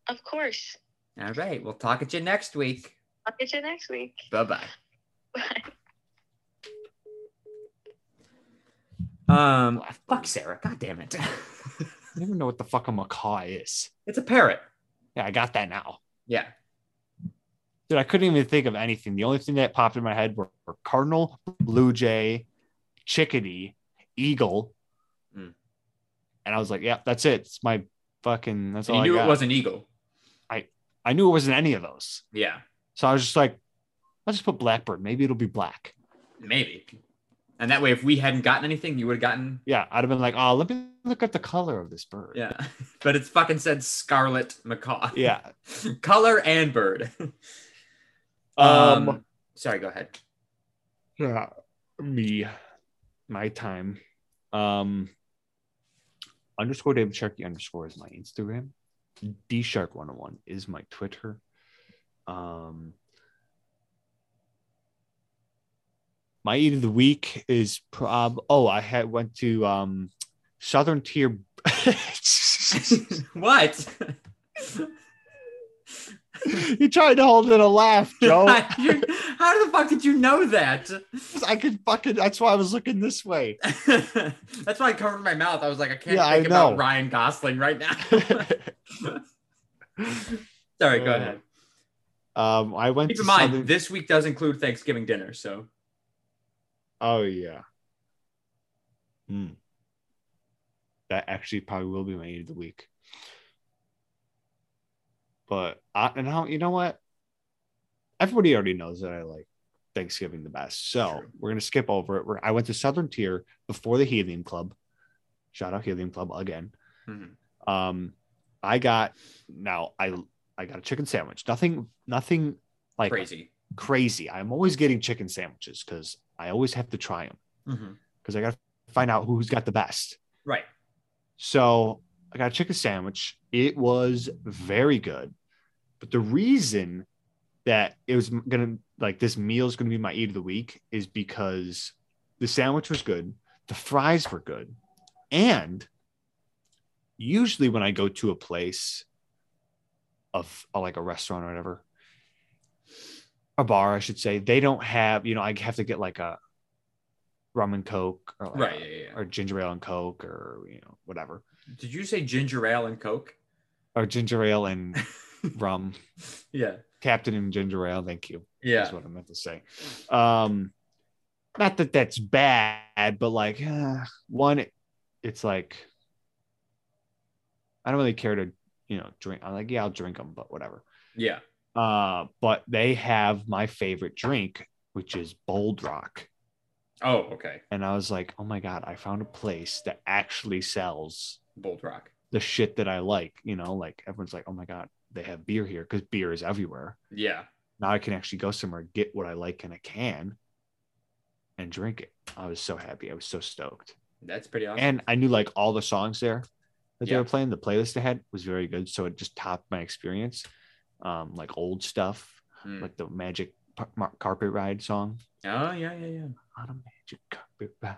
Of course. All right, we'll talk at you next week. I'll get you next week. Bye bye. Bye. Um, fuck Sara. God damn it. I don't even know what the fuck a macaw is. it's a parrot. Yeah, I got that now. Yeah. Dude, I couldn't even think of anything. The only thing that popped in my head were, were cardinal, blue jay, chickadee, eagle. And I was like, "Yeah, that's it. It's my fucking. That's And all you I knew got." it was an eagle. I I knew it wasn't any of those, Yeah, so I was just like, "Let's just put blackbird. Maybe it'll be black." maybe. And that way, if we hadn't gotten anything, you would have gotten. Yeah, I'd have been like, "Oh, let me look at the color of this bird." Yeah, but it's fucking said scarlet macaw. yeah. color and bird. Um, um, sorry, go ahead. Yeah, me, my time. Um, underscore David Sharkey underscore is my Instagram. D Shark 101 is my Twitter. Um, my eat of the week is prob. Oh, I had went to um Southern Tier. what? you tried to hold in a laugh, Joe. How the fuck did you know that? I could fucking. That's why I was looking this way. That's why I covered my mouth. I was like, I can't Yeah, I think about. Ryan Gosling right now. Sorry, go Uh, ahead. Um, I went Keep to in mind, Southern- this week does include Thanksgiving dinner, so Oh yeah. Hmm. That actually probably will be my eat of the week. But I and how you know what? Everybody already knows that I like Thanksgiving the best. So True. we're gonna skip over it. We're, I went to Southern Tier before the Helium Club. Shout out Helium Club again. mhm. Um, I got now I I got a chicken sandwich. Nothing, nothing like crazy. crazy. I'm always getting chicken sandwiches because I always have to try them because I got to find out who's got the best. Right. So I got a chicken sandwich. It was very good. But the reason that it was gonna like this meal is gonna be my eat of the week is because the sandwich was good, the fries were good, and usually when I go to a place of uh, like a restaurant or whatever, a bar, I should say, they don't have, you know, I have to get like a rum and coke or like Right. Yeah, yeah. or ginger ale and coke or you know whatever Did you say ginger ale and Coke? or ginger ale and rum yeah. captain and ginger ale thank you Yeah. is what i meant to say um not that that's bad but like uh, one it's like i don't really care to you know drink i'm like yeah i'll drink them but whatever Yeah. uh but they have my favorite drink which is bold rock Oh, okay. and I was like, oh my god, I found a place that actually sells Bold Rock. the shit that I like. You know, like everyone's like, oh my god, they have beer here because beer is everywhere. Yeah. Now I can actually go somewhere, get what I like in a can, and drink it. I was so happy. I was so stoked. That's pretty awesome. and I knew like all the songs there that they were playing. The playlist they had was very good, so it just topped my experience. Um, like old stuff, Hmm. like the Magic Par- Carpet Ride song. oh, yeah, yeah, yeah. On a magic carpet ride.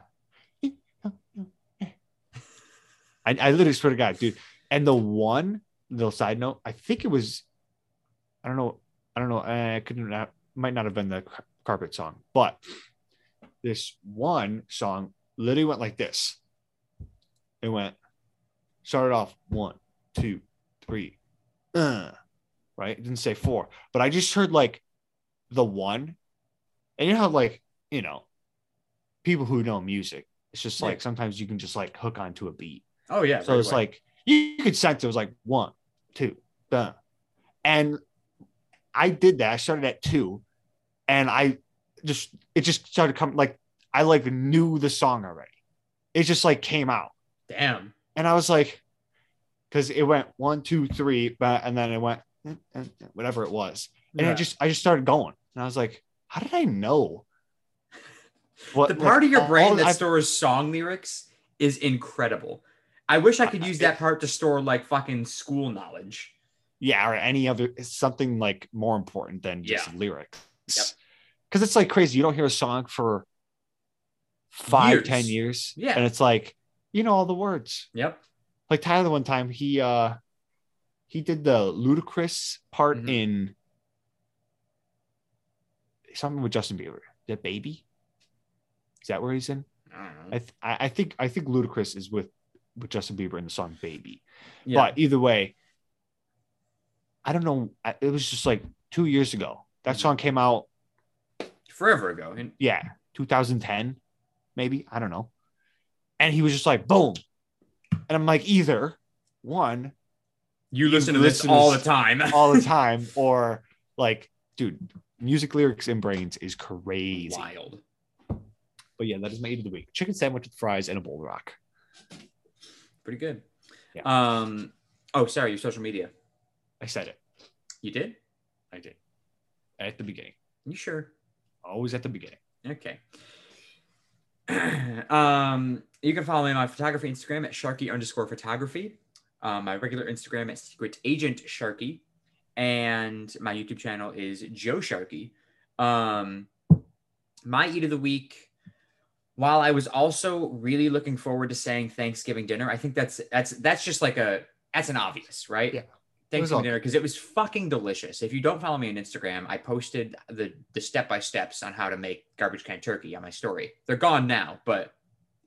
I, I literally swear to God, dude. And the one little side note, I think it was, I don't know, I don't know, I couldn't not, might not have been the carpet song, but this one song literally went like this. It went, started off one, two, three, uh, right? It didn't say four, but I just heard like the one, and you know how like you know, people who know music, it's just like Yeah. sometimes you can just like hook onto a beat. Oh, yeah. So it's away. like you could sense it was like one, two, done. And I did that. I started at two, and I just it just started coming like I like knew the song already. It just like came out, damn. and I was like, because it went one, two, three, but and then it went whatever it was, and Yeah. it just I just started going, and I was like, how did I know? What the part like, of your brain that I- stores song lyrics is incredible. I wish I could use that part to store like fucking school knowledge. yeah, or any other something like more important than just Yeah. lyrics. Yep. Because it's like crazy. You don't hear a song for five, Years. ten years. Yeah. And it's like, you know all the words. Yep. Like Tyler one time, he uh he did the Ludacris part Mhm. in something with Justin Bieber. The baby? Is that where he's in? I. I th- I I think I think Ludacris is with with Justin Bieber in the song Baby. yeah. But either way, I don't know. It was just like two years ago. That Mhm. song came out, forever ago. And yeah, 2010, maybe. I don't know. And he was just like, boom. And I'm like, either one, you listen to this all the time. all the time, or like, dude, music lyrics in brains is crazy. Wild. But yeah, that is my eat of the week chicken sandwich with fries and a bowl of rock. Pretty good. Yeah. Um. Oh, sorry. Your social media. I said it. You did? I did. At the beginning. You sure? Always at the beginning. Okay. um, you can follow me on my photography Instagram at Sharkey underscore photography. Um, my regular Instagram at Secret Agent Sharkey, and my YouTube channel is Joe Sharkey. Um, my eat of the week. While I was also really looking forward to saying Thanksgiving dinner, I think that's that's that's just like a that's an obvious, right? Yeah. Thanksgiving dinner because it was fucking delicious. If you don't follow me on Instagram, I posted the the step by steps on how to make garbage can turkey on my story. They're gone now, but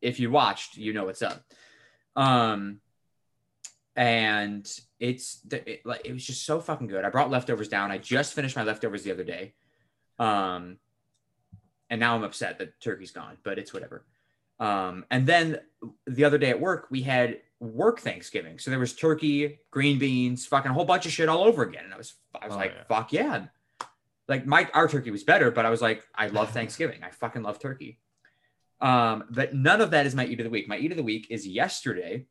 if you watched, you know what's up. Um, and it's it, like it was just so fucking good. I brought leftovers down. I just finished my leftovers the other day. Um, and now I'm upset that turkey's gone, but it's whatever. Um, and then the other day at work, we had work Thanksgiving. So there was turkey, green beans, fucking a whole bunch of shit all over again. And I was, I was Oh, like, yeah. fuck yeah. Like my, our turkey was better, but I was like, I love Thanksgiving. I fucking love turkey. Um, but none of that is my eat of the week. My eat of the week is yesterday.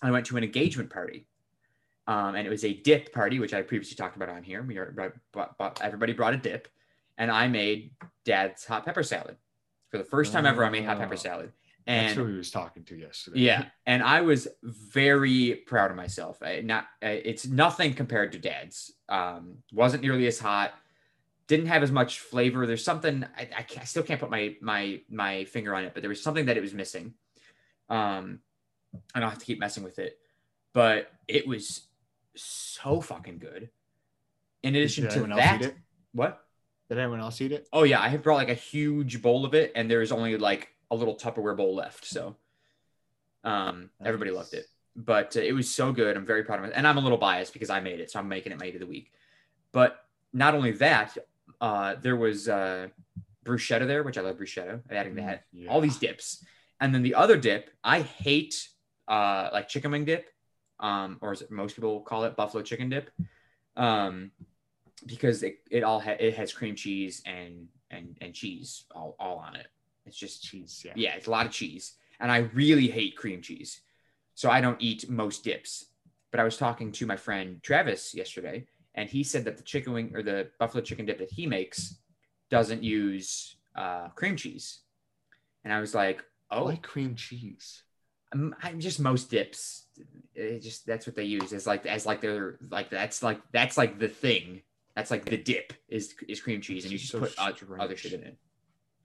I went to an engagement party. Um, and it was a dip party, which I previously talked about on here. We are, but, but everybody brought a dip, and I made dad's hot pepper salad for the first time ever. I made hot pepper Oh. salad, That's who he was talking to yesterday. yeah, and I was very proud of myself. I, not, it's nothing compared to Dad's. Um, wasn't nearly as hot. Didn't have as much flavor. There's something I, I, can't, I still can't put my my my finger on it, but there was something that it was missing. Um, and I'll have to keep messing with it, but it was so fucking good. In addition Did to that, what? Did anyone else eat it? Oh yeah, I had brought like a huge bowl of it, and there's only like a little Tupperware bowl left. So, um, everybody loved it, but uh, it was so good. I'm very proud of it, and I'm a little biased because I made it, so I'm making it my eat of the week. But not only that, uh, there was uh, bruschetta there, which I love bruschetta. Adding Mm, that, yeah. all these dips, and then the other dip, I hate uh, like chicken wing dip, um, or as most people call it, buffalo chicken dip, um, because it, it all ha- it has cream cheese and and and cheese all, all on it. It's just cheese. Yeah. yeah, it's a lot of cheese, and I really hate cream cheese, so I don't eat most dips. But I was talking to my friend Travis yesterday, and he said that the chicken wing or the buffalo chicken dip that he makes doesn't use uh, cream cheese, and I was like, oh, like cream cheese. I'm, I'm just most dips. It just that's what they use as like as like their like that's like that's like the thing. That's like the dip is is cream cheese, and you just So put strange. other shit in it.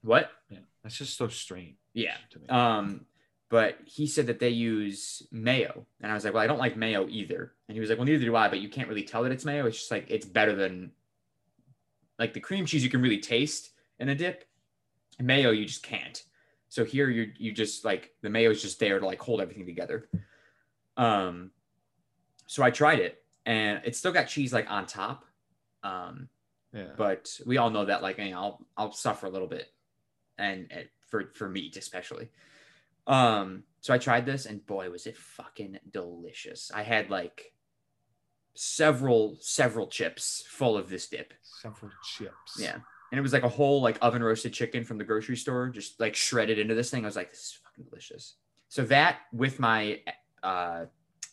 What? Yeah, that's just so strange. Yeah. Um, but he said that they use mayo, and I was like, well, I don't like mayo either. And he was like, well, neither do I. But you can't really tell that it's mayo. It's just like it's better than like the cream cheese. You can really taste in a dip. Mayo, you just can't. So here, you you just like the mayo is just there to like hold everything together. Um, so I tried it, and it still got cheese like on top. Um, yeah, but we all know that like you know, I'll I'll suffer a little bit, and, and for for meat especially. Um, so I tried this, and boy, was it fucking delicious! I had like several several chips full of this dip. several chips. Yeah, and it was like a whole like oven roasted chicken from the grocery store, just like shredded into this thing. I was like, this is fucking delicious. So that with my uh,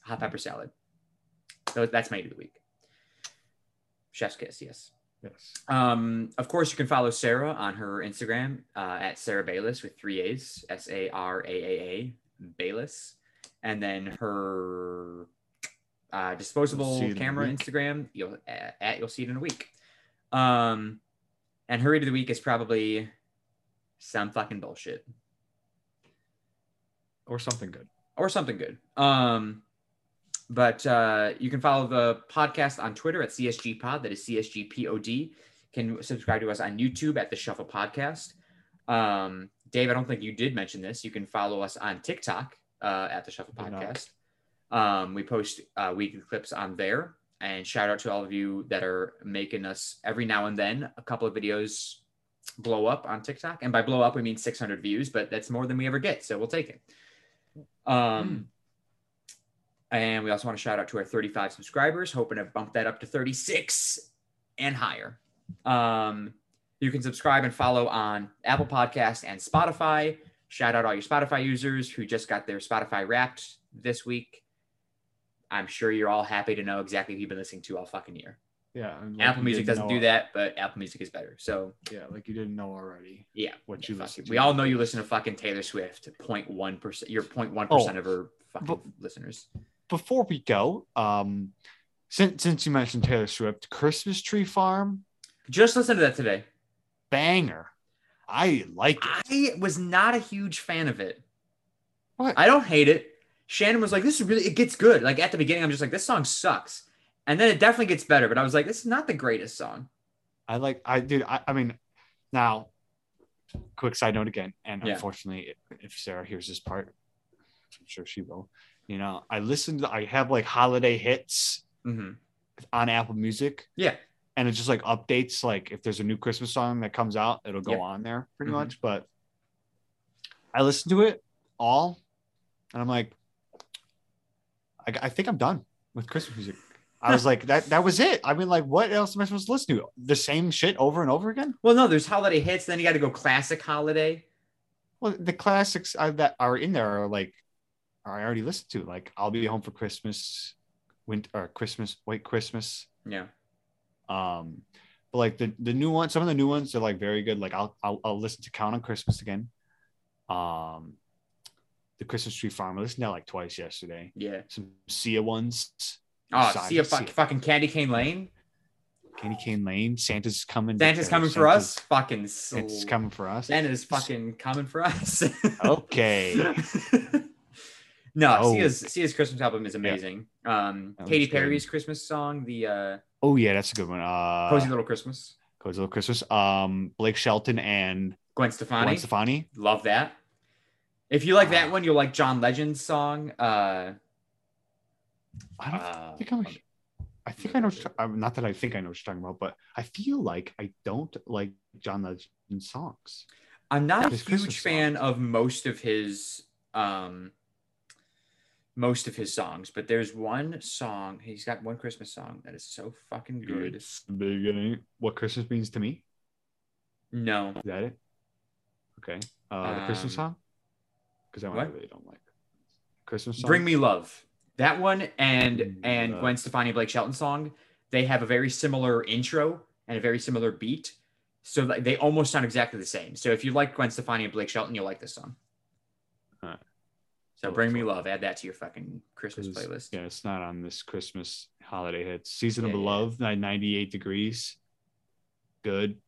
hot pepper salad. So that's my eight of the week. Chef's kiss, yes. Yes. Um, of course, you can follow Sara on her Instagram uh, at Sara Bayles with three A's, S A R A A A Bayles, and then her uh, disposable camera. Instagram. You'll at, at you'll see it in a week. Um, and her read of the week is probably some fucking bullshit Or something good. or something good. Um, but uh, you can follow the podcast on Twitter at CSG Pod. That is CSG Pod. Can subscribe to us on YouTube at the Shuffle Podcast. Um, Dave, I don't think you did mention this. You can follow us on TikTok uh, at the Shuffle Podcast. Um, we post uh, weekly clips on there. And shout out to all of you that are making us every now and then a couple of videos blow up on TikTok. And by blow up, we mean 600 views, but that's more than we ever get. So we'll take it. Um, and we also want to shout out to our 35 subscribers, hoping to bump that up to 36 and higher. Um, you can subscribe and follow on Apple Podcast and Spotify. Shout out all your Spotify users who just got their Spotify wrapped this week. I'm sure you're all happy to know exactly who you've been listening to all fucking year. Yeah. like Apple Music doesn't know- do that, but Apple Music is better. So Yeah, like you didn't know already yeah, what you listen to. we all know you listen to fucking Taylor Swift. 0.1 percent. You're 0.1 Oh, of her fucking but- listeners. Before we go, um, since since you mentioned Taylor Swift, Christmas Tree Farm Just listen to that today. banger. I like it. I was not a huge fan of it. What? I don't hate it. Shannon was like, "This is really it gets good." Like at the beginning, I'm just like, "This song sucks," and then it definitely gets better. But I was like, "This is not the greatest song." I like I did I, I mean now quick side note again and Yeah. unfortunately if Sara hears this part I'm sure she will you know I listen to I have like holiday hits hmm on Apple Music Yeah, and it just like updates like if there's a new Christmas song that comes out it'll go Yeah. on there pretty Mhm. much but I listen to it all and I'm like I, I think I'm done with Christmas music I was like that that was it I mean like what else am I supposed to listen to the same shit over and over again Well, no, there's holiday hits. Then you got to go classic holiday. Well, the classics uh, that are in there are like, I already listened to. Like, I'll be home for Christmas, winter or Christmas, White Christmas. Yeah, Um, but like the the new ones, some of the new ones are like very good. Like I'll I'll, I'll listen to Count on Christmas again. Um, the Christmas Tree Farm. I listened to that like twice yesterday. yeah. Some Sia ones. Oh, Simon Sia. fucking Candy Cane Lane. Candy Cane Lane. Santa's coming. Santa's coming for us. Santa's- Fucking Santa's coming for us. Santa's fucking coming for us. Okay. no, Oh. Sia's Sia's Christmas album is amazing. Um, That Katy one's good. Perry's Christmas song, the uh, Oh yeah, that's a good one. Uh, Cozy Little Christmas. Cozy Little Christmas. Um, Blake Shelton and Gwen Stefani. Gwen Stefani. Love that. If you like that Ah. one, you'll like John Legend's song. Uh, I don't uh, think I'm. I think I know. You're, uh, not that I think I know what you're talking about, but I feel like I don't like John Legend's songs. I'm not a huge Christmas fan songs. of most of his um most of his songs, but there's one song, he's got one Christmas song that is so fucking good. It's the beginning. What Christmas means to me. No. Is that it? Okay. Uh, the Christmas Um, song? Because that one I really don't like. Christmas song? Bring Me Love. That one and and Love. Gwen Stefani Blake Shelton song, they have a very similar intro and a very similar beat. So they almost sound exactly the same. So if you like Gwen Stefani and Blake Shelton, you'll like this song. So Bring Me. Love. Add that to your fucking Christmas playlist. Yeah, it's not on this Christmas holiday hits. Season of Yeah, yeah. Love, ni- 98 degrees. Good.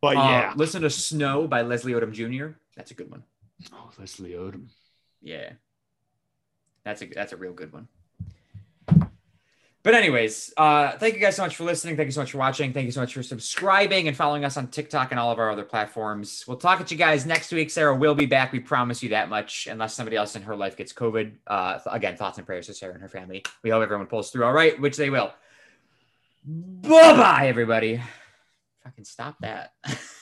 But Uh, yeah, listen to Snow by Leslie Odom Jr. That's a good one. Oh, Leslie Odom. Yeah. That's a that's a real good one. But anyways, uh, thank you guys so much for listening. Thank you so much for watching. Thank you so much for subscribing and following us on TikTok and all of our other platforms. We'll talk at you guys next week. Sara will be back. We promise you that much, unless somebody else in her life gets COVID. Uh, again, thoughts and prayers to Sara and her family. We hope everyone pulls through all right, which they will. Bye bye, everybody. Fucking stop that.